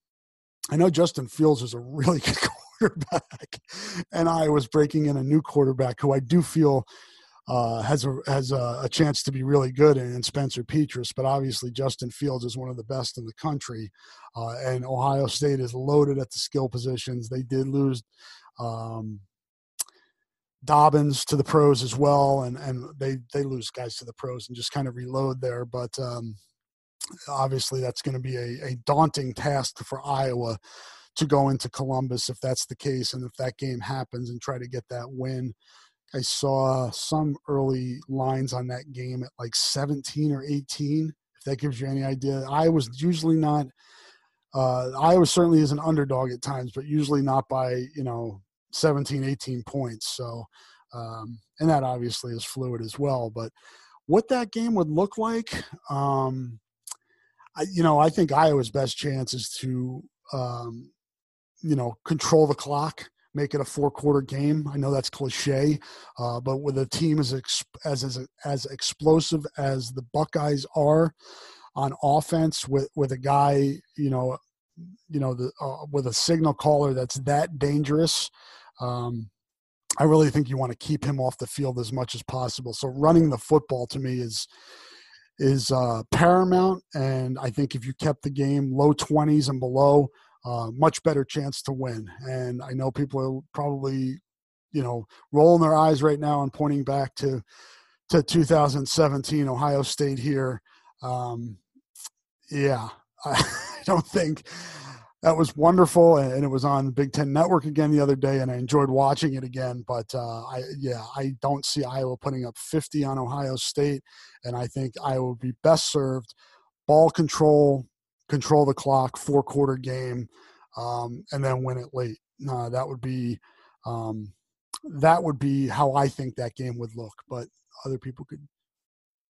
I know Justin Fields is a really good quarterback, and I was breaking in a new quarterback who I do feel uh, has a has a, a, chance to be really good in, Spencer Petras. But obviously, Justin Fields is one of the best in the country, uh, and Ohio State is loaded at the skill positions. They did lose um, Dobbins to the pros as well, and and they they lose guys to the pros and just kind of reload there. But um, obviously, that's going to be a, a daunting task for Iowa to go into Columbus if that's the case, and if that game happens, and try to get that win. I saw some early lines on that game at like 17 or 18. If that gives you any idea, I was usually not. Uh, Iowa certainly is an underdog at times, but usually not by you know 17, 18 points. So, um, and that obviously is fluid as well. But what that game would look like, um, I, you know, I think Iowa's best chance is to, um, you know, control the clock, make it a four quarter game. I know that's cliche, uh, but with a team as, as, as, as explosive as the Buckeyes are on offense with, with a guy, you know, you know, the, uh, with a signal caller that's that dangerous, um, I really think you want to keep him off the field as much as possible. So running the football to me is is uh, paramount, and I think if you kept the game low twenties and below, uh, much better chance to win. And I know people are probably, you know, rolling their eyes right now and pointing back to to 2017 Ohio State here. Um, yeah, I don't think that was wonderful, and it was on Big Ten Network again the other day, and I enjoyed watching it again. But uh, I, yeah, I don't see Iowa putting up 50 on Ohio State, and I think Iowa would be best served ball control, control the clock, four quarter game, um, and then win it late. Uh, that would be um, that would be how I think that game would look. But other people could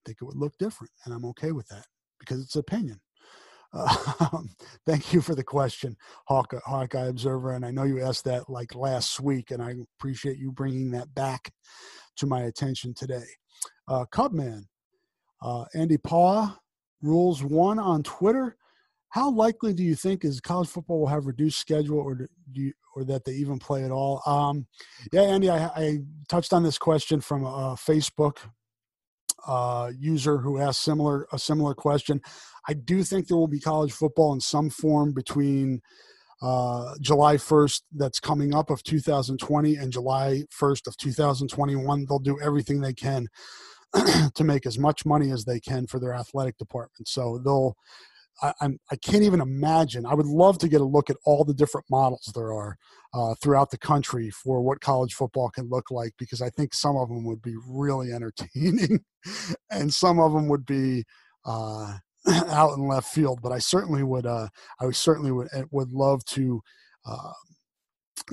think it would look different, and I'm okay with that because it's opinion. Um, thank you for the question, Hawkeye, Hawkeye Observer. And I know you asked that like last week, and I appreciate you bringing that back to my attention today. Uh, Cubman, Uh, Andy Paw, Rules One on Twitter. How likely do you think is college football will have reduced schedule, or do you, or that they even play at all? Um, yeah, Andy, I, I, touched on this question from a Facebook uh, user who asked similar a similar question. I do think there will be college football in some form between uh, July 1st that's coming up of 2020 and July 1st of 2021. They'll do everything they can to make as much money as they can for their athletic department. So they'll I, I can't even imagine. I would love to get a look at all the different models there are uh, throughout the country for what college football can look like because I think some of them would be really entertaining and some of them would be uh, out in left field. But I certainly would. Uh, I would certainly would eh, would love to uh,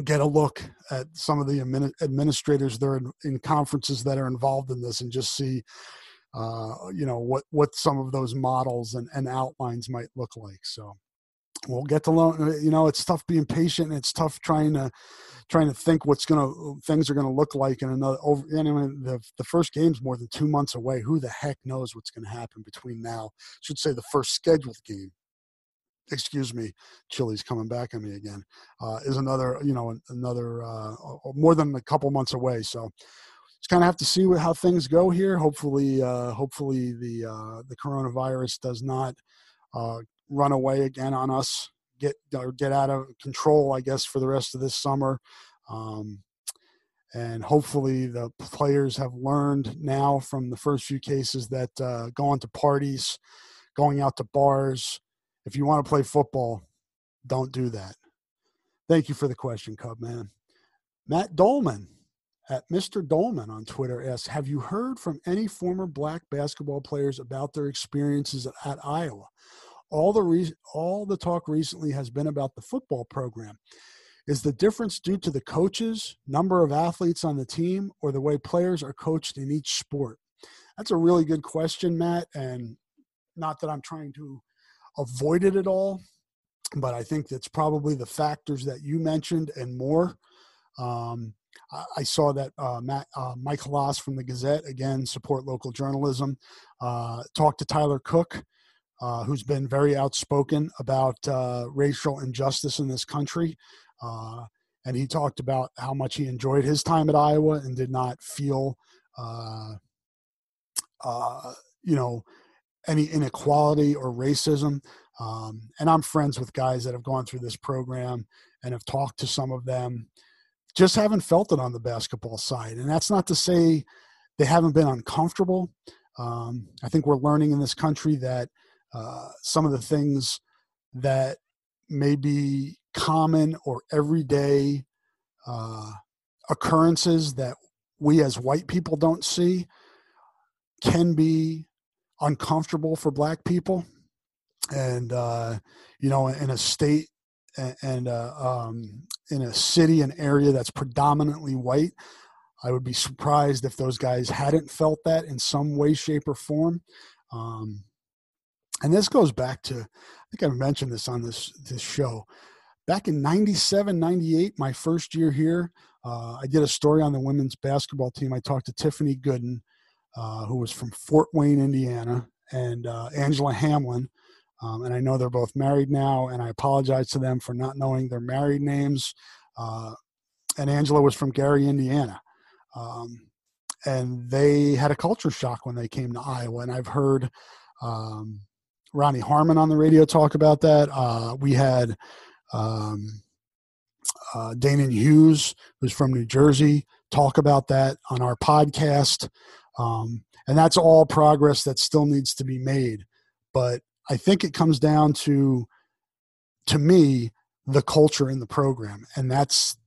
get a look at some of the administrators there in, in, conferences that are involved in this and just see uh, you know what what some of those models and, and outlines might look like so we'll get to learn uh, you know it's tough being patient it's tough trying to trying to think what's gonna things are gonna look like in another over anyway the, the first game's more than two months away who the heck knows what's gonna happen between now I should say the first scheduled game excuse me, Chili's coming back on me again, uh, is another, you know, another uh, more than a couple months away. So just kind of have to see how things go here. Hopefully, uh, hopefully the uh, the coronavirus does not uh, run away again on us, get or get out of control. I guess for the rest of this summer. Um, and hopefully the players have learned now from the first few cases that uh, going to parties, going out to bars, if you want to play football, don't do that. Thank you for the question, Cub man. Matt Dolman at Mr. Dolman on Twitter asks, "Have you heard from any former black basketball players about their experiences at Iowa? All the re- all the talk recently has been about the football program. Is the difference due to the coaches, number of athletes on the team, or the way players are coached in each sport?" That's a really good question, Matt, and not that I'm trying to avoid it at all, but I think that's probably the factors that you mentioned and more. Um, I, saw that uh, Matt, uh, Mike from the Gazette, again, support local journalism, uh, talked to Tyler Cook, uh, who's been very outspoken about uh, racial injustice in this country. Uh, and he talked about how much he enjoyed his time at Iowa and did not feel, you know, any inequality or racism. Um, and I'm friends with guys that have gone through this program and have talked to some of them. Just haven't felt it on the basketball side. And that's not to say they haven't been uncomfortable. Um, I think we're learning in this country that uh, some of the things that may be common or everyday uh, occurrences that we as white people don't see can be uncomfortable for black people. And uh, you know in a state and uh, um, in a city and area that's predominantly white i would be surprised if those guys hadn't felt that in some way shape or form. Um, and this goes back to i think i've mentioned this on this this show back in 97 98 my first year here uh, i did a story on the women's basketball team i talked to tiffany gooden uh, who was from Fort Wayne, Indiana, and uh, Angela Hamlin. Um, and I know they're both married now, and I apologize to them for not knowing their married names. Uh, and Angela was from Gary, Indiana. Um, and they had a culture shock when they came to Iowa. And I've heard um, Ronnie Harmon on the radio talk about that. Uh, we had um, uh, Danan Hughes, who's from New Jersey, talk about that on our podcast. Um, and that's all progress that still needs to be made. But I think it comes down to, to me, the culture in the program. And that's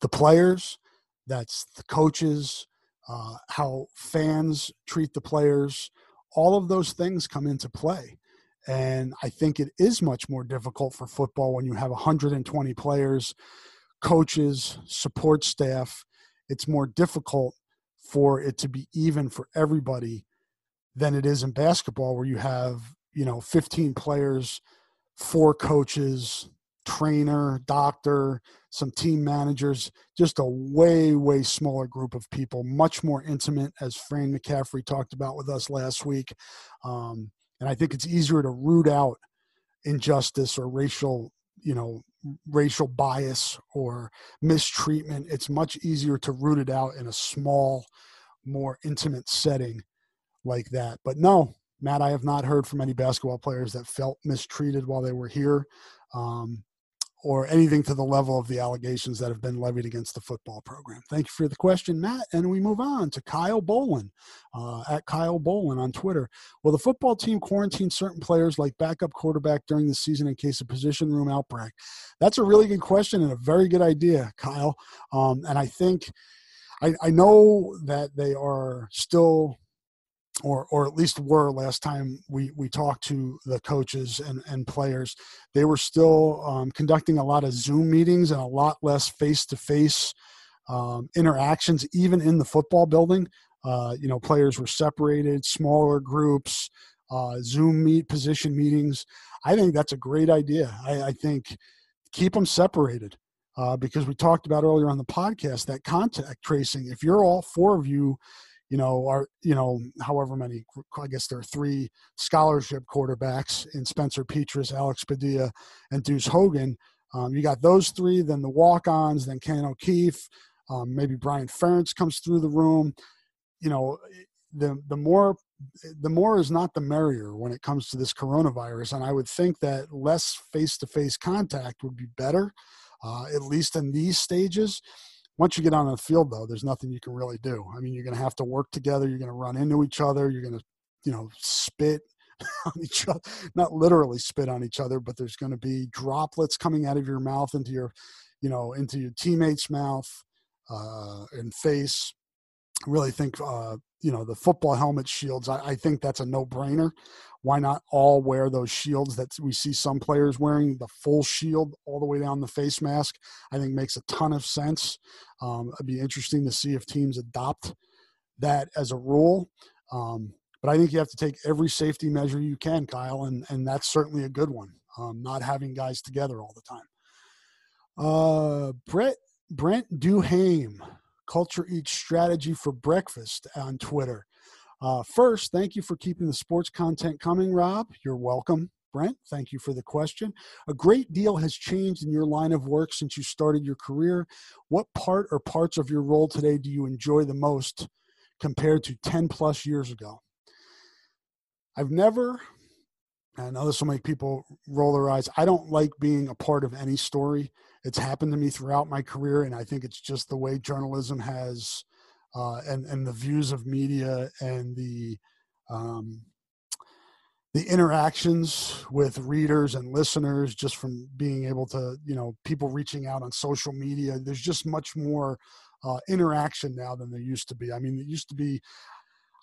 the players, that's the coaches, uh, how fans treat the players. All of those things come into play. And I think it is much more difficult for football when you have 120 players, coaches, support staff. It's more difficult for it to be even for everybody than it is in basketball where you have you know 15 players four coaches trainer, doctor, some team managers, just a way, way smaller group of people, much more intimate, as Fran McCaffery talked about with us last week. Um, and I think it's easier to root out injustice or racial, you know, racial bias or mistreatment. It's much easier to root it out in a small, more intimate setting like that. But no, Matt, I have not heard from any basketball players that felt mistreated while they were here. Um, or anything to the level of the allegations that have been levied against the football program. Thank you for the question, Matt. And we move on to Kyle Bolin uh, at Kyle Bolin on Twitter. Will the football team quarantine certain players like backup quarterback during the season in case of position room outbreak? That's a really good question and a very good idea, Kyle. Um, and I think I, I know that they are still or or at least were last time we we talked to the coaches and and players. They were still um, conducting a lot of zoom meetings and a lot less face to face interactions even in the football building. Uh, you know players were separated smaller groups uh, zoom meet position meetings. I think that's a great idea. I, I think keep them separated uh, because we talked about earlier on the podcast that contact tracing. If you're all four of you you know, are you know, however many, I guess there are three scholarship quarterbacks in Spencer Petras, Alex Padilla, and Deuce Hogan. Um, you got those three, then the walk-ons, then Ken O'Keefe, um, maybe Brian Ferentz comes through the room. You know, the the more the more is not the merrier when it comes to this coronavirus, and I would think that less face-to-face contact would be better, uh, at least in these stages. Once you get on the field, though, there's nothing you can really do. I mean, you're going to have to work together. You're going to run into each other. You're going to, you know, spit on each other. Not literally spit on each other, but there's going to be droplets coming out of your mouth into your, you know, into your teammate's mouth uh, and face. Really think, uh, you know, the football helmet shields. I, I think that's a no-brainer. Why not all wear those shields that we see some players wearing, the full shield all the way down the face mask? I think makes a ton of sense. Um, it'd be interesting to see if teams adopt that as a rule. Um, but I think you have to take every safety measure you can, Kyle, and, and that's certainly a good one. Um, not having guys together all the time. Uh, Brett Brent Duhame, Culture Eats Strategy for Breakfast on Twitter. Uh, first, thank you for keeping the sports content coming, Rob. You're welcome. Brent, thank you for the question. A great deal has changed in your line of work since you started your career. What part or parts of your role today do you enjoy the most compared to 10 plus years ago? I've never, I know this will make people roll their eyes, I don't like being a part of any story. It's happened to me throughout my career, and I think it's just the way journalism has uh, and and the views of media and the um, the interactions with readers and listeners just from being able to you know people reaching out on social media there's just much more uh, interaction now than there used to be. I mean it used to be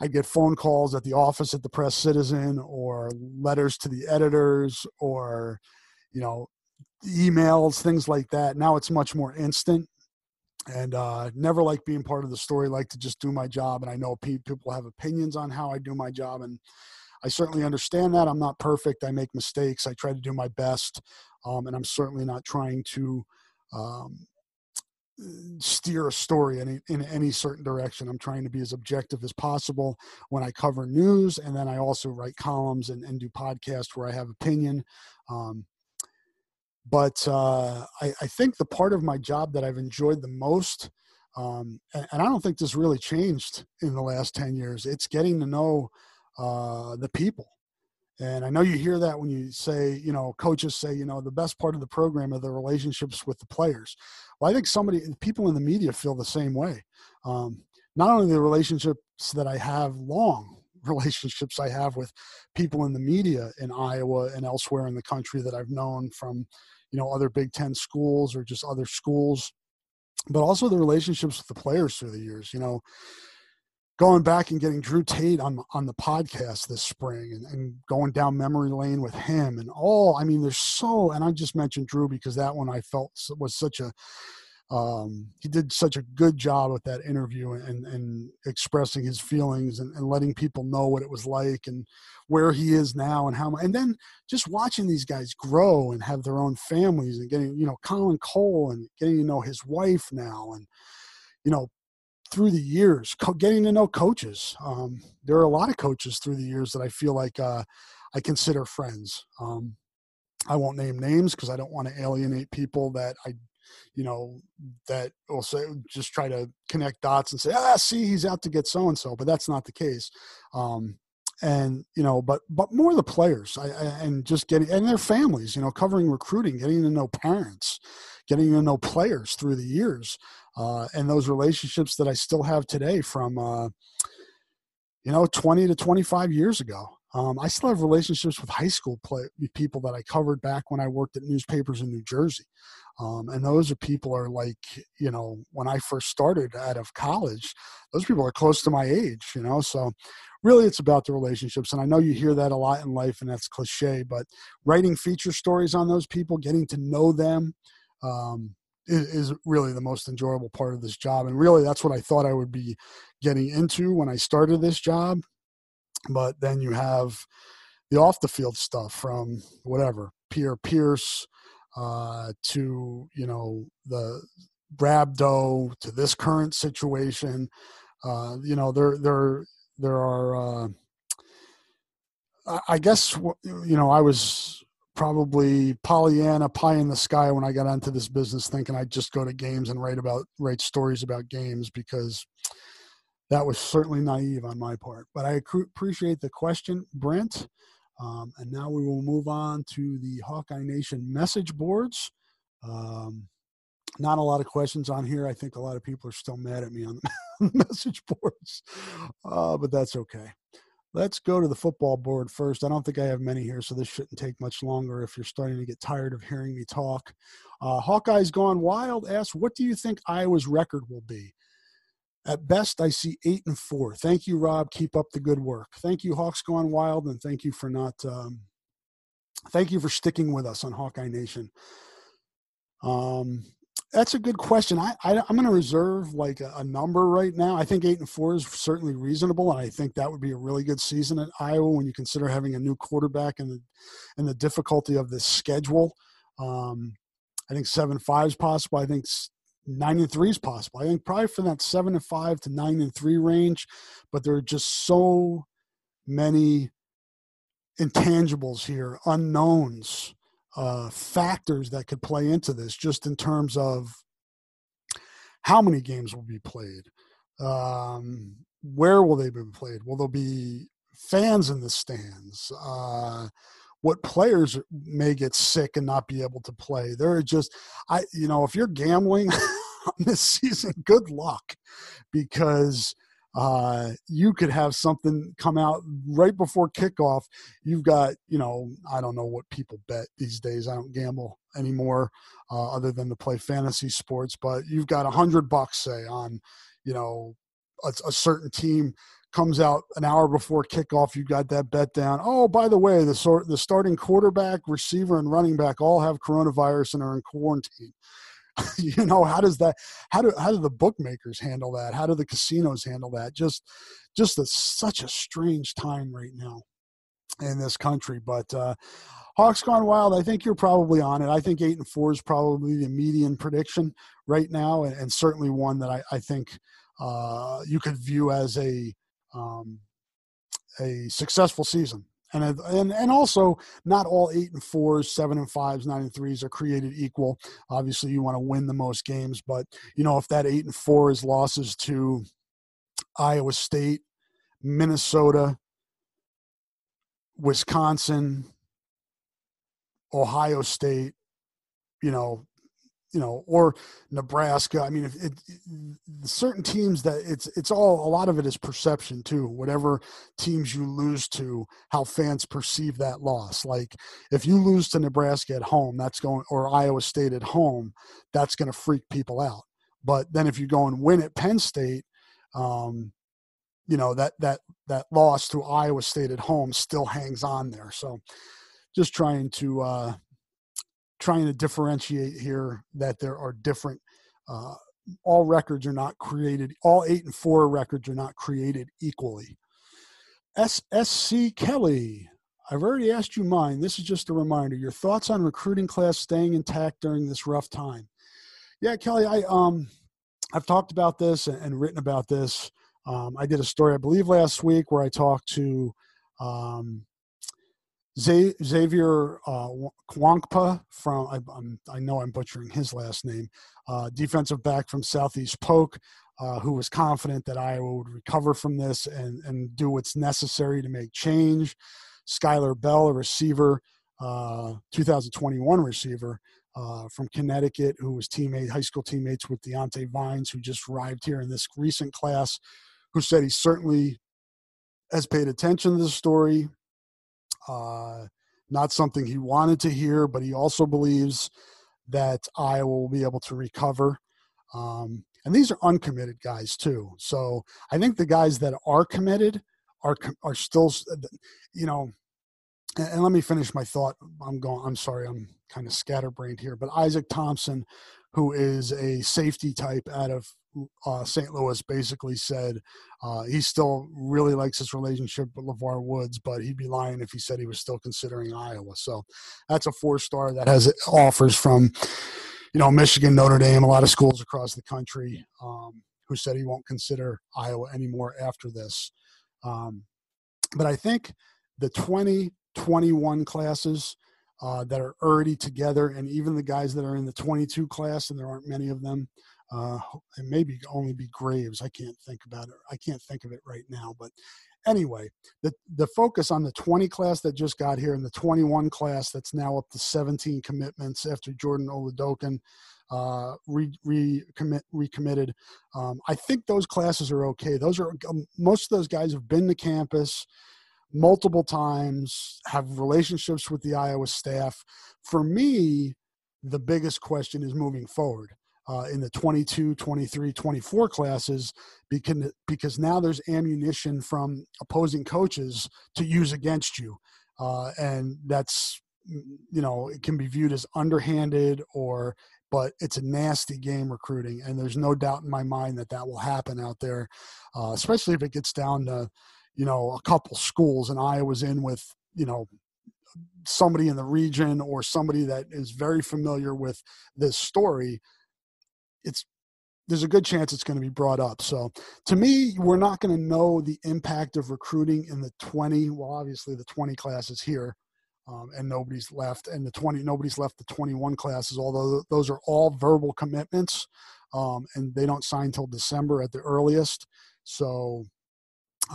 i'd get phone calls at the office at the press citizen or letters to the editors or you know emails things like that. Now it's much more instant. And uh, never like being part of the story. Like to just do my job and i know people have opinions on how i do my job and i certainly understand that. I'm not perfect. I make mistakes. I try to do my best um, and i'm certainly not trying to um, steer a story in, in any certain direction. I'm trying to be as objective as possible when i cover news and then i also write columns and, and do podcasts where i have opinion um, but uh, I, I, think the part of my job that I've enjoyed the most, um, and, and, I don't think this really changed in the last 10 years, it's getting to know uh, the people. And I know you hear that when you say, you know, coaches say, you know, the best part of the program are the relationships with the players. Well, I think somebody, people in the media feel the same way. Um, not only the relationships that I have long relationships I have with people in the media in Iowa and elsewhere in the country that I've known from, you know, other Big Ten schools or just other schools, but also the relationships with the players through the years. You know, going back and getting Drew Tate on on the podcast this spring and, and going down memory lane with him and all. I mean, there's so, and I just mentioned Drew because that one I felt was such a um, he did such a good job with that interview and, and expressing his feelings and, and, letting people know what it was like and where he is now and how and then just watching these guys grow and have their own families and getting you know Colin Cole and getting to know his wife now and you know through the years getting to know coaches. Um, there are a lot of coaches through the years that I feel like uh, I consider friends. Um, I won't name names because I don't want to alienate people that I you know, that will say just try to connect dots and say, ah, see, he's out to get so and so, but that's not the case. Um, and you know, but but more the players I, and just getting and their families, you know, covering recruiting, getting to know parents, getting to know players through the years, uh, and those relationships that I still have today from, uh, you know, twenty to twenty five years ago. Um, I still have relationships with high school play, people that I covered back when I worked at newspapers in New Jersey. Um, and those are people are like, you know, when I first started out of college, those people are close to my age, you know. So really it's about the relationships. And I know you hear that a lot in life and that's cliche, but writing feature stories on those people, getting to know them, um, is, is really the most enjoyable part of this job. And really that's what I thought I would be getting into when I started this job but then you have the off the field stuff from whatever Pierre Pierce uh, to you know the rhabdo to this current situation. Uh, you know there there there are. Uh, I guess you know I was probably Pollyanna pie in the sky when I got into this business, thinking I'd just go to games and write about write stories about games because that was certainly naive on my part. But I appreciate the question, Brent. Um, and now we will move on to the Hawkeye Nation message boards. Um, not a lot of questions on here. I think a lot of people are still mad at me on the message boards, uh, but that's okay. Let's go to the football board first. I don't think I have many here, so this shouldn't take much longer if you're starting to get tired of hearing me talk. Uh, Hawkeyes Gone Wild asks, What do you think Iowa's record will be? At best, I see eight and four. Thank you, Rob. Keep up the good work. Thank you, Hawks Gone Wild, and thank you for not. Um, thank you for sticking with us on Hawkeye Nation. Um, that's a good question. I, I am going to reserve like a, a, number right now. I think eight and four is certainly reasonable, and I think that would be a really good season at Iowa when you consider having a new quarterback and the and the difficulty of this schedule. Um, I think seven five is possible. I think nine and three is possible. I think probably from that seven and five to nine and three range, but there are just so many intangibles here, unknowns, uh, factors that could play into this, just in terms of how many games will be played, um, where will they be played? Will there be fans in the stands? Uh, what players may get sick and not be able to play. There are just, I, you know, if you're gambling on this season, good luck because uh, you could have something come out right before kickoff. You've got, you know, I don't know what people bet these days. I don't gamble anymore, uh, other than to play fantasy sports. But you've got a hundred bucks, say, on, you know, a, a certain team comes out an hour before kickoff. You got that bet down. Oh, by the way, the sort the starting quarterback, receiver, and running back all have coronavirus and are in quarantine. you know how does that how do how do the bookmakers handle that how do the casinos handle that just just a, such a strange time right now in this country but uh hawks gone wild i think you're probably on it i think eight and four is probably the median prediction right now and, and certainly one that i, I think uh, you could view as a um, a successful season. And, and and also not all eight and fours, seven and fives, nine and threes are created equal. Obviously, you want to win the most games, but you know if that eight and four is losses to Iowa State, Minnesota, Wisconsin, Ohio State, you know you know, or Nebraska. I mean, if it, it, certain teams that it's it's all a lot of it is perception too. Whatever teams you lose to, how fans perceive that loss. Like if you lose to Nebraska at home, that's going or Iowa State at home, that's going to freak people out. But then if you go and win at Penn State, um, you know that that that loss to Iowa State at home still hangs on there. So just trying to uh, trying to differentiate here that there are different uh, all records are not created. All eight and four records are not created equally. SSC Kelly, I've already asked you mine. This is just a reminder. Your thoughts on recruiting class staying intact during this rough time? Yeah, Kelly, I um, I've talked about this and, and written about this. Um, I did a story, I believe, last week where I talked to um, Xavier uh, Kwankpa from I, I'm, i know I'm butchering his last name, uh, defensive back from Southeast Polk, uh, who was confident that Iowa would recover from this and and do what's necessary to make change. Skyler Bell, a receiver, uh, 2021 receiver uh, from Connecticut, who was teammate, high school teammates with Diante Vines, who just arrived here in this recent class, who said he certainly has paid attention to the story. Uh, not something he wanted to hear, but he also believes that Iowa will be able to recover. Um, and these are uncommitted guys too. So I think the guys that are committed are are still, you know. And, and let me finish my thought. I'm going. I'm sorry. I'm kind of scatterbrained here. But Isaac Thompson, who is a safety type out of uh, St. Louis, basically said uh, he still really likes his relationship with LeVar Woods, but he'd be lying if he said he was still considering Iowa. So that's a four star that has offers from, you know, Michigan, Notre Dame, a lot of schools across the country um, who said he won't consider Iowa anymore after this. Um, but I think the 2021 classes – uh, that are already together, and even the guys that are in the 22 class, and there aren't many of them. Uh, and maybe only be Graves. I can't think about it. I can't think of it right now. But anyway, the the focus on the 20 class that just got here and the 21 class that's now up to 17 commitments after Jordan Oladokun uh, re, recommit, recommitted. Um, I think those classes are okay. Those are um, most of those guys have been to campus multiple times, have relationships with the Iowa staff. For me, the biggest question is moving forward. Uh, in the 22, 23, 24 classes because, because now there's ammunition from opposing coaches to use against you. Uh, and that's, you know, it can be viewed as underhanded or, but it's a nasty game recruiting. And there's no doubt in my mind that that will happen out there, uh, especially if it gets down to, you know, a couple schools and Iowa's in with, you know, somebody in the region or somebody that is very familiar with this story, it's there's a good chance it's going to be brought up. So to me, we're not going to know the impact of recruiting in the 20. Well, obviously the 20 classes here, um, and nobody's left, and the 20 nobody's left the 21 classes. Although those are all verbal commitments, um, and they don't sign till December at the earliest. So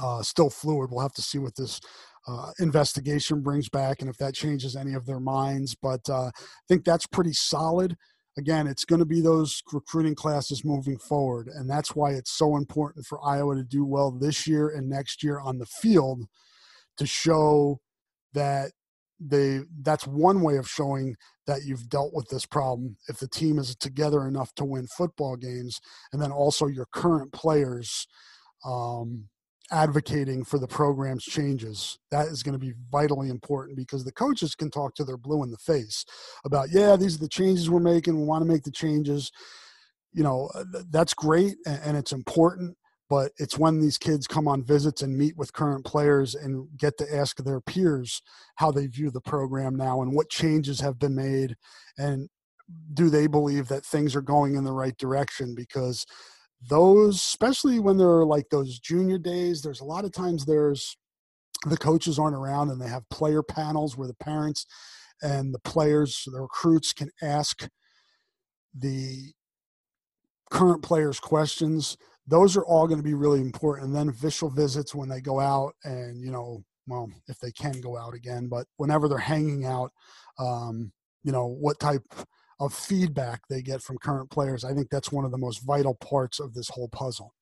uh, still fluid. We'll have to see what this uh, investigation brings back and if that changes any of their minds. But uh, I think that's pretty solid. Again, it's going to be those recruiting classes moving forward. And that's why it's so important for Iowa to do well this year and next year on the field to show that they that's one way of showing that you've dealt with this problem if the team is together enough to win football games and then also your current players um, advocating for the program's changes. That is going to be vitally important because the coaches can talk to their blue in the face about, yeah, these are the changes we're making. We want to make the changes. You know, uh, that's great and it's important, but it's when these kids come on visits and meet with current players and get to ask their peers how they view the program now and what changes have been made and do they believe that things are going in the right direction because those especially when they're like those junior days there's a lot of times there's the coaches aren't around and they have player panels where the parents and the players the recruits can ask the current players questions. Those are all going to be really important and then official visits when they go out and you know well if they can go out again but whenever they're hanging out um, you know what type of feedback they get from current players. I think that's one of the most vital parts of this whole puzzle.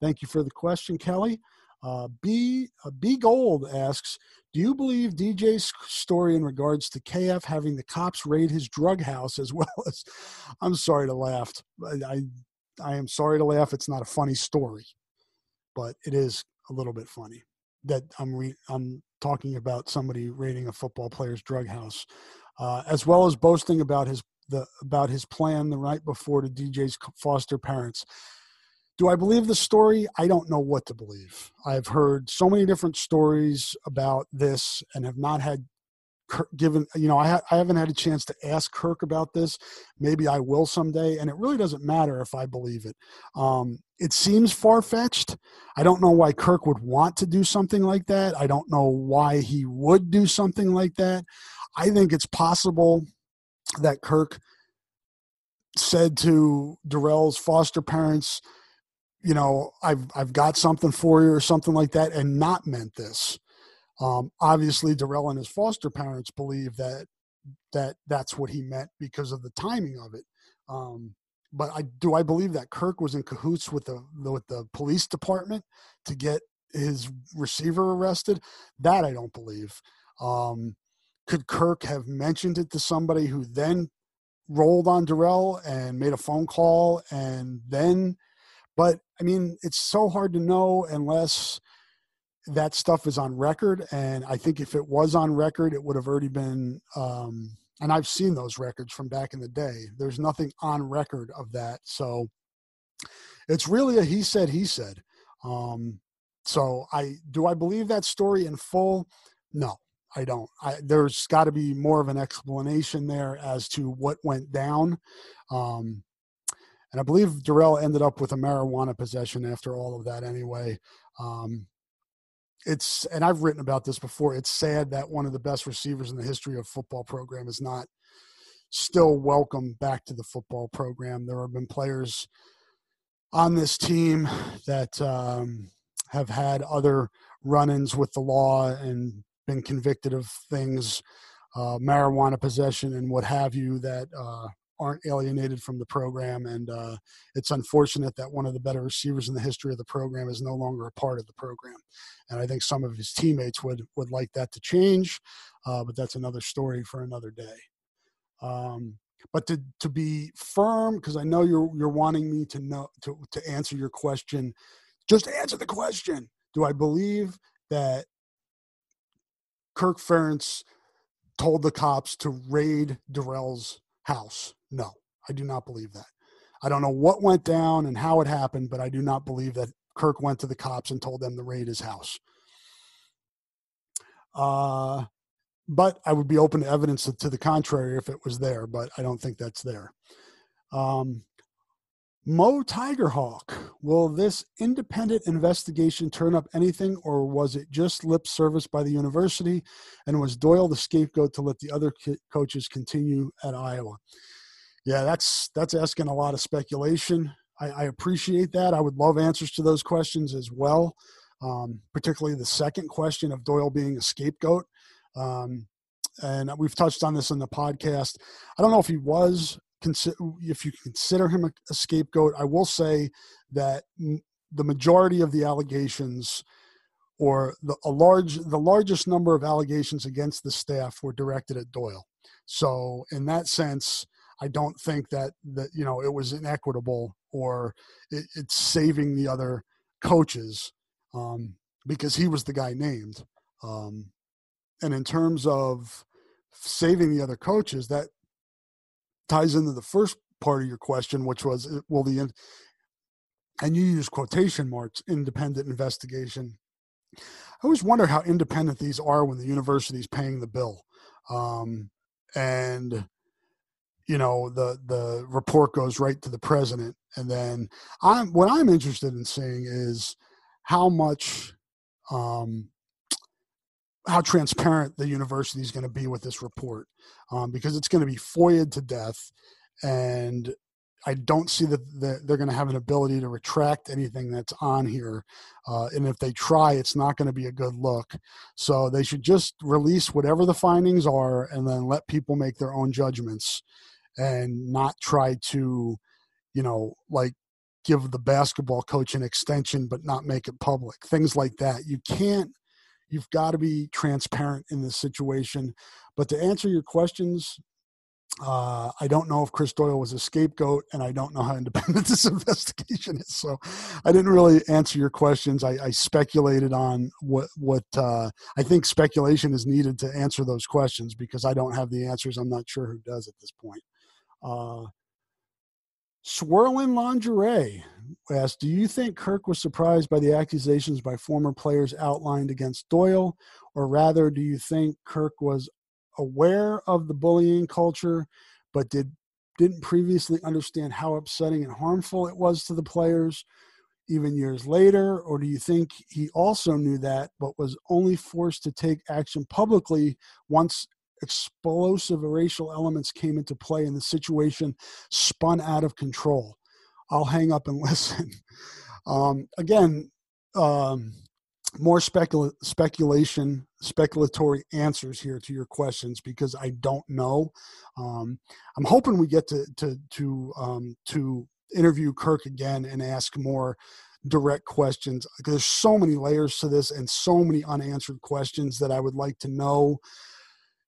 Thank you for the question, Kelly. Uh, B uh, B Gold asks, "Do you believe DJ's story in regards to KF having the cops raid his drug house as well as?" I'm sorry to laugh. I I am sorry to laugh. It's not a funny story, but it is a little bit funny that I'm re- I'm talking about somebody raiding a football player's drug house, uh, as well as boasting about his the about his plan the night before to DJ's foster parents. Do I believe the story? I don't know what to believe. I've heard so many different stories about this and have not had given you know I, ha- I haven't had a chance to ask Kirk about this. Maybe I will someday, and it really doesn't matter if I believe it. Um, it seems far fetched. I don't know why Kirk would want to do something like that. I don't know why he would do something like that. I think it's possible that Kirk said to Derrell's foster parents, you know, I've I've got something for you or something like that, and not meant this. Um, obviously, Derrell and his foster parents believe that that that's what he meant because of the timing of it. Um, but I do I believe that Kirk was in cahoots with the with the police department to get his receiver arrested. That I don't believe. Um, could Kirk have mentioned it to somebody who then rolled on Derrell and made a phone call and then? But I mean, it's so hard to know unless that stuff is on record. And I think if it was on record, it would have already been. Um, and I've seen those records from back in the day. There's nothing on record of that, so it's really a he said he said. Um, so I do I believe that story in full? No, I don't. I, there's got to be more of an explanation there as to what went down. Um, and I believe Derrell ended up with a marijuana possession after all of that anyway. Um, it's and I've written about this before. It's sad that one of the best receivers in the history of football program is not still welcome back to the football program. There have been players on this team that um, have had other run-ins with the law and been convicted of things, uh, marijuana possession and what have you, that uh, aren't alienated from the program. And uh, it's unfortunate that one of the better receivers in the history of the program is no longer a part of the program. And I think some of his teammates would would like that to change, uh, but that's another story for another day. Um, but to to be firm, because I know you're you're wanting me to know to to answer your question. Just answer the question. Do I believe that Kirk Ferentz told the cops to raid Derrell's house? No, I do not believe that. I don't know what went down and how it happened, but I do not believe that Kirk went to the cops and told them to raid his house. Uh, but I would be open to evidence to the contrary if it was there, but I don't think that's there. Um, Mo Tigerhawk, will this independent investigation turn up anything, or was it just lip service by the university? And was Doyle the scapegoat to let the other coaches continue at Iowa? Yeah, that's that's asking a lot of speculation. I, I appreciate that. I would love answers to those questions as well, um, particularly the second question of Doyle being a scapegoat. Um, and we've touched on this in the podcast. I don't know if he was, if you consider him a, scapegoat. I will say that the majority of the allegations or the, a large the largest number of allegations against the staff were directed at Doyle. So in that sense, I don't think that that you know it was inequitable or it, it's saving the other coaches um, because he was the guy named. Um, and in terms of saving the other coaches, that ties into the first part of your question, which was, uh, will the and you use quotation marks independent investigation. I always wonder how independent these are when the university is paying the bill. Um, and you know the the report goes right to the president and then i'm what i'm interested in seeing is how much um how transparent the university is going to be with this report um, because it's going to be foia to death and i don't see that they're going to have an ability to retract anything that's on here uh, and if they try it's not going to be a good look so they should just release whatever the findings are and then let people make their own judgments and not try to, you know, like give the basketball coach an extension but not make it public. Things like that. You can't you've got to be transparent in this situation. But to answer your questions, uh, I don't know if Chris Doyle was a scapegoat, and I don't know how independent this investigation is. So, I didn't really answer your questions. I, I speculated on what what uh, I think speculation is needed to answer those questions because I don't have the answers. I'm not sure who does at this point. Uh, Swirling Lingerie asked, Do you think Kirk was surprised by the accusations by former players outlined against Doyle? Or rather, do you think Kirk was aware of the bullying culture, but did didn't previously understand how upsetting and harmful it was to the players even years later? Or do you think he also knew that, but was only forced to take action publicly once explosive racial elements came into play and the situation spun out of control. I'll hang up and listen. Um, again, um, more specula- speculation, speculatory answers here to your questions because I don't know. Um, I'm hoping we get to to to um, to interview Kirk again and ask more direct questions there's so many layers to this and so many unanswered questions that I would like to know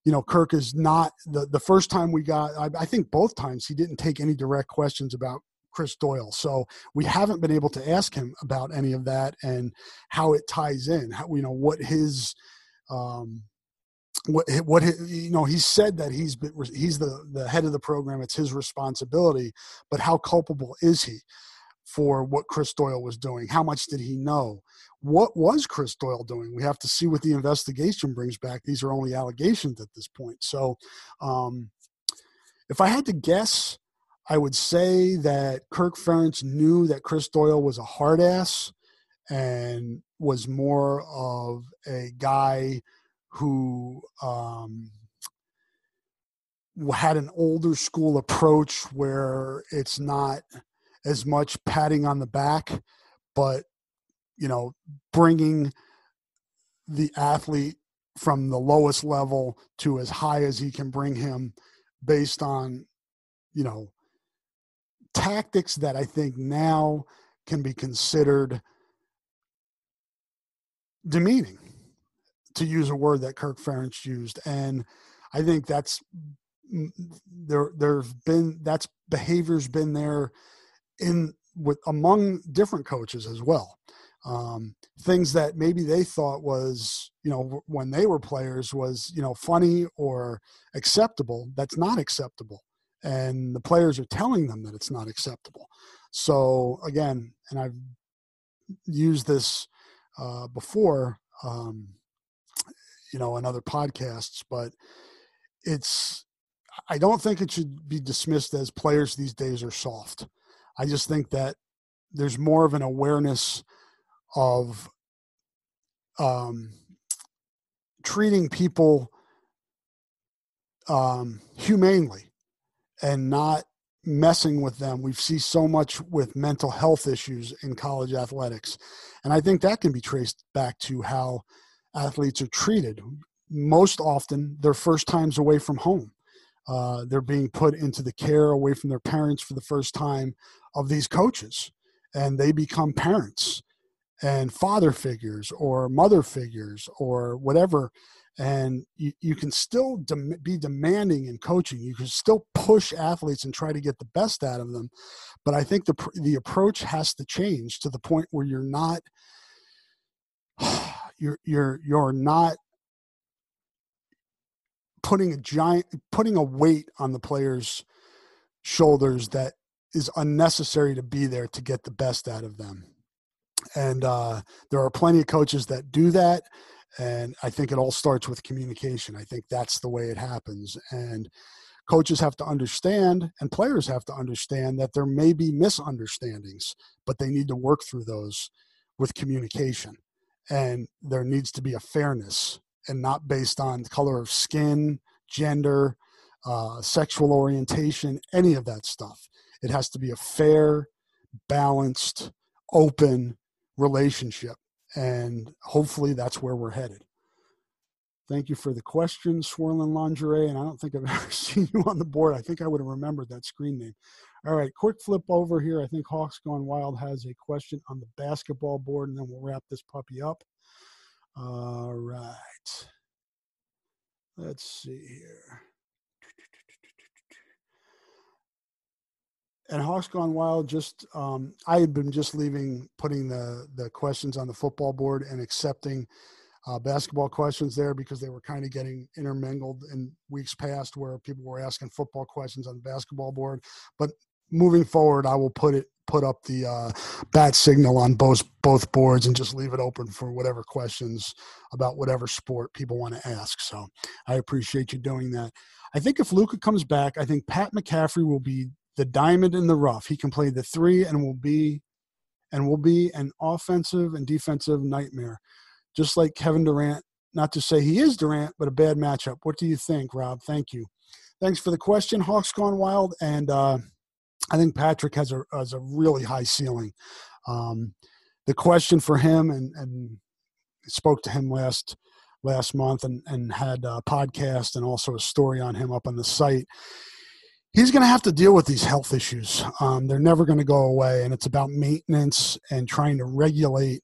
you know, Kirk is not the the first time we got. I, I, think both times he didn't take any direct questions about Chris Doyle, so we haven't been able to ask him about any of that and how it ties in. How you know what his um, what what you know he said that he's been, he's the the head of the program it's his responsibility but how culpable is he for what Chris Doyle was doing how much did he know what was Chris Doyle doing? We have to see what the investigation brings back. These are only allegations at this point. So, um, if I had to guess, I would say that Kirk Ferentz knew that Chris Doyle was a hard ass and was more of a guy who um, had an older school approach where it's not as much patting on the back, but you know, bringing the athlete from the lowest level to as high as he can bring him based on, you know, tactics that I think now can be considered demeaning, to use a word that Kirk Ferentz used. And I think that's there there's been that's behavior's been there in with among different coaches as well. Um, things that maybe they thought was you know when they were players was you know funny or acceptable. That's not acceptable and the players are telling them that it's not acceptable. So again and i've used this uh, before um, you know in other podcasts but it's i don't think it should be dismissed as players these days are soft. I just think that there's more of an awareness of um, treating people um, humanely and not messing with them. We see so much with mental health issues in college athletics. And I think that can be traced back to how athletes are treated. Most often, they're first times away from home. Uh, they're being put into the care away from their parents for the first time of these coaches, and they become parents and father figures or mother figures or whatever and you, you can still be demanding in coaching you can still push athletes and try to get the best out of them but i think the the approach has to change to the point where you're not you're you're you're not putting a giant putting a weight on the players shoulders that is unnecessary to be there to get the best out of them and uh, there are plenty of coaches that do that. And I think it all starts with communication. I think that's the way it happens. And coaches have to understand, and players have to understand that there may be misunderstandings, but they need to work through those with communication. And there needs to be a fairness and not based on color of skin, gender, uh, sexual orientation, any of that stuff. It has to be a fair, balanced, open relationship. And hopefully that's where we're headed. Thank you for the question, Swirling Lingerie. And I don't think I've ever seen you on the board. I think I would have remembered that screen name. All right, quick flip over here. I think Hawks Gone Wild has a question on the basketball board, and then we'll wrap this puppy up. All right. Let's see here. And Hawks Gone Wild. Just um, I had been just leaving, putting the the questions on the football board and accepting uh, basketball questions there because they were kind of getting intermingled in weeks past where people were asking football questions on the basketball board. But moving forward, I will put it put up the uh, bat signal on both both boards and just leave it open for whatever questions about whatever sport people want to ask. So I appreciate you doing that. I think if Luka comes back, I think Pat McCaffery will be the diamond in the rough. He can play the three and will be and will be an offensive and defensive nightmare, just like Kevin Durant. Not to say he is Durant, but a bad matchup. What do you think, Rob? Thank you. Thanks for the question, Hawks Gone Wild, and uh, I think Patrick has a has a really high ceiling. Um, the question for him, and and spoke to him last last month, and and had a podcast and also a story on him up on the site. He's going to have to deal with these health issues. Um, they're never going to go away, and it's about maintenance and trying to regulate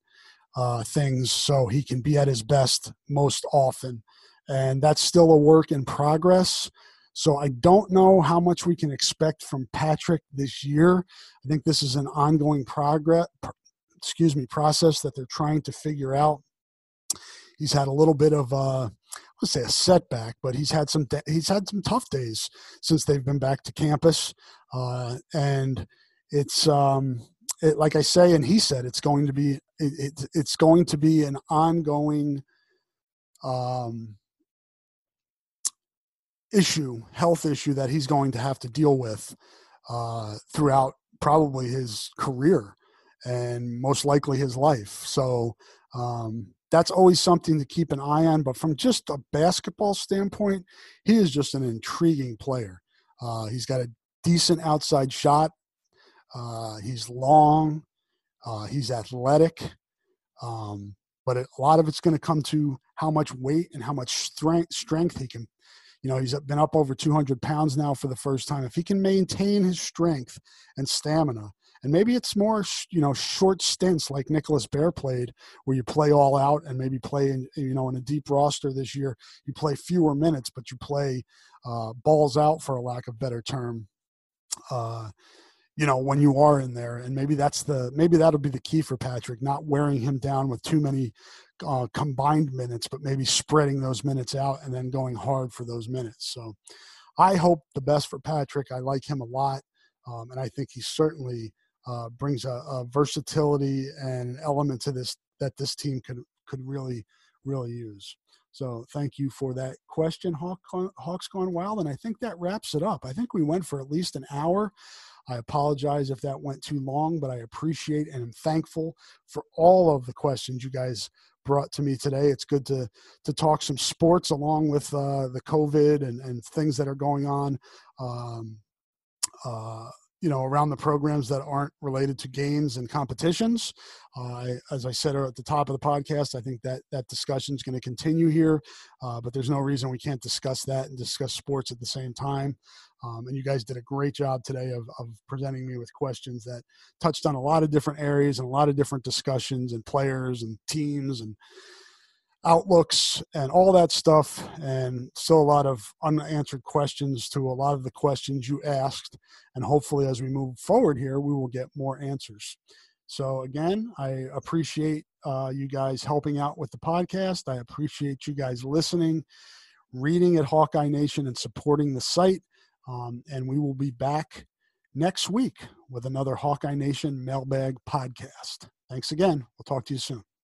uh, things so he can be at his best most often. And that's still a work in progress. So I don't know how much we can expect from Patrick this year. I think this is an ongoing progress, excuse me, process that they're trying to figure out. He's had a little bit of uh, let's say a setback, but he's had some he's had some tough days since they've been back to campus, uh, and it's um, it, like I say, and he said it's going to be it, it it's going to be an ongoing um, issue, health issue that he's going to have to deal with uh, throughout probably his career and most likely his life. So um, that's always something to keep an eye on. But from just a basketball standpoint, he is just an intriguing player. Uh, he's got a decent outside shot. Uh, he's long. Uh, he's athletic. Um, but a lot of it's going to come to how much weight and how much strength strength he can you know, he's been up over 200 pounds now for the first time. If he can maintain his strength and stamina, and maybe it's more, you know, short stints like Nicholas Baer played, where you play all out and maybe play in, you know, in a deep roster this year, you play fewer minutes, but you play uh, balls out for a lack of better term. Uh, you know when you are in there and maybe that's the maybe that'll be the key for patrick not wearing him down with too many uh, combined minutes, but maybe spreading those minutes out and then going hard for those minutes. So I hope the best for Patrick. I like him a lot, um, and I think he's certainly uh, brings a, a, versatility and element to this that this team could could really really use. So thank you for that question, Hawk, Hawks Gone Wild, and I think that wraps it up. I think we went for at least an hour. I apologize if that went too long, but I appreciate and am thankful for all of the questions you guys brought to me today. It's good to to talk some sports along with uh, the COVID and, and things that are going on. Um, uh, you know, around the programs that aren't related to games and competitions. Uh, as I said at the top of the podcast, I think that that discussion is going to continue here, uh, but there's no reason we can't discuss that and discuss sports at the same time. Um, and you guys did a great job today of, of presenting me with questions that touched on a lot of different areas and a lot of different discussions and players and teams and outlooks and all that stuff and still a lot of unanswered questions to a lot of the questions you asked. And hopefully as we move forward here we will get more answers. So again i appreciate uh, you guys helping out with the podcast. I appreciate you guys listening reading at hawkeye nation and supporting the site. Um, and we will be back next week with another hawkeye nation mailbag podcast. Thanks again. We'll talk to you soon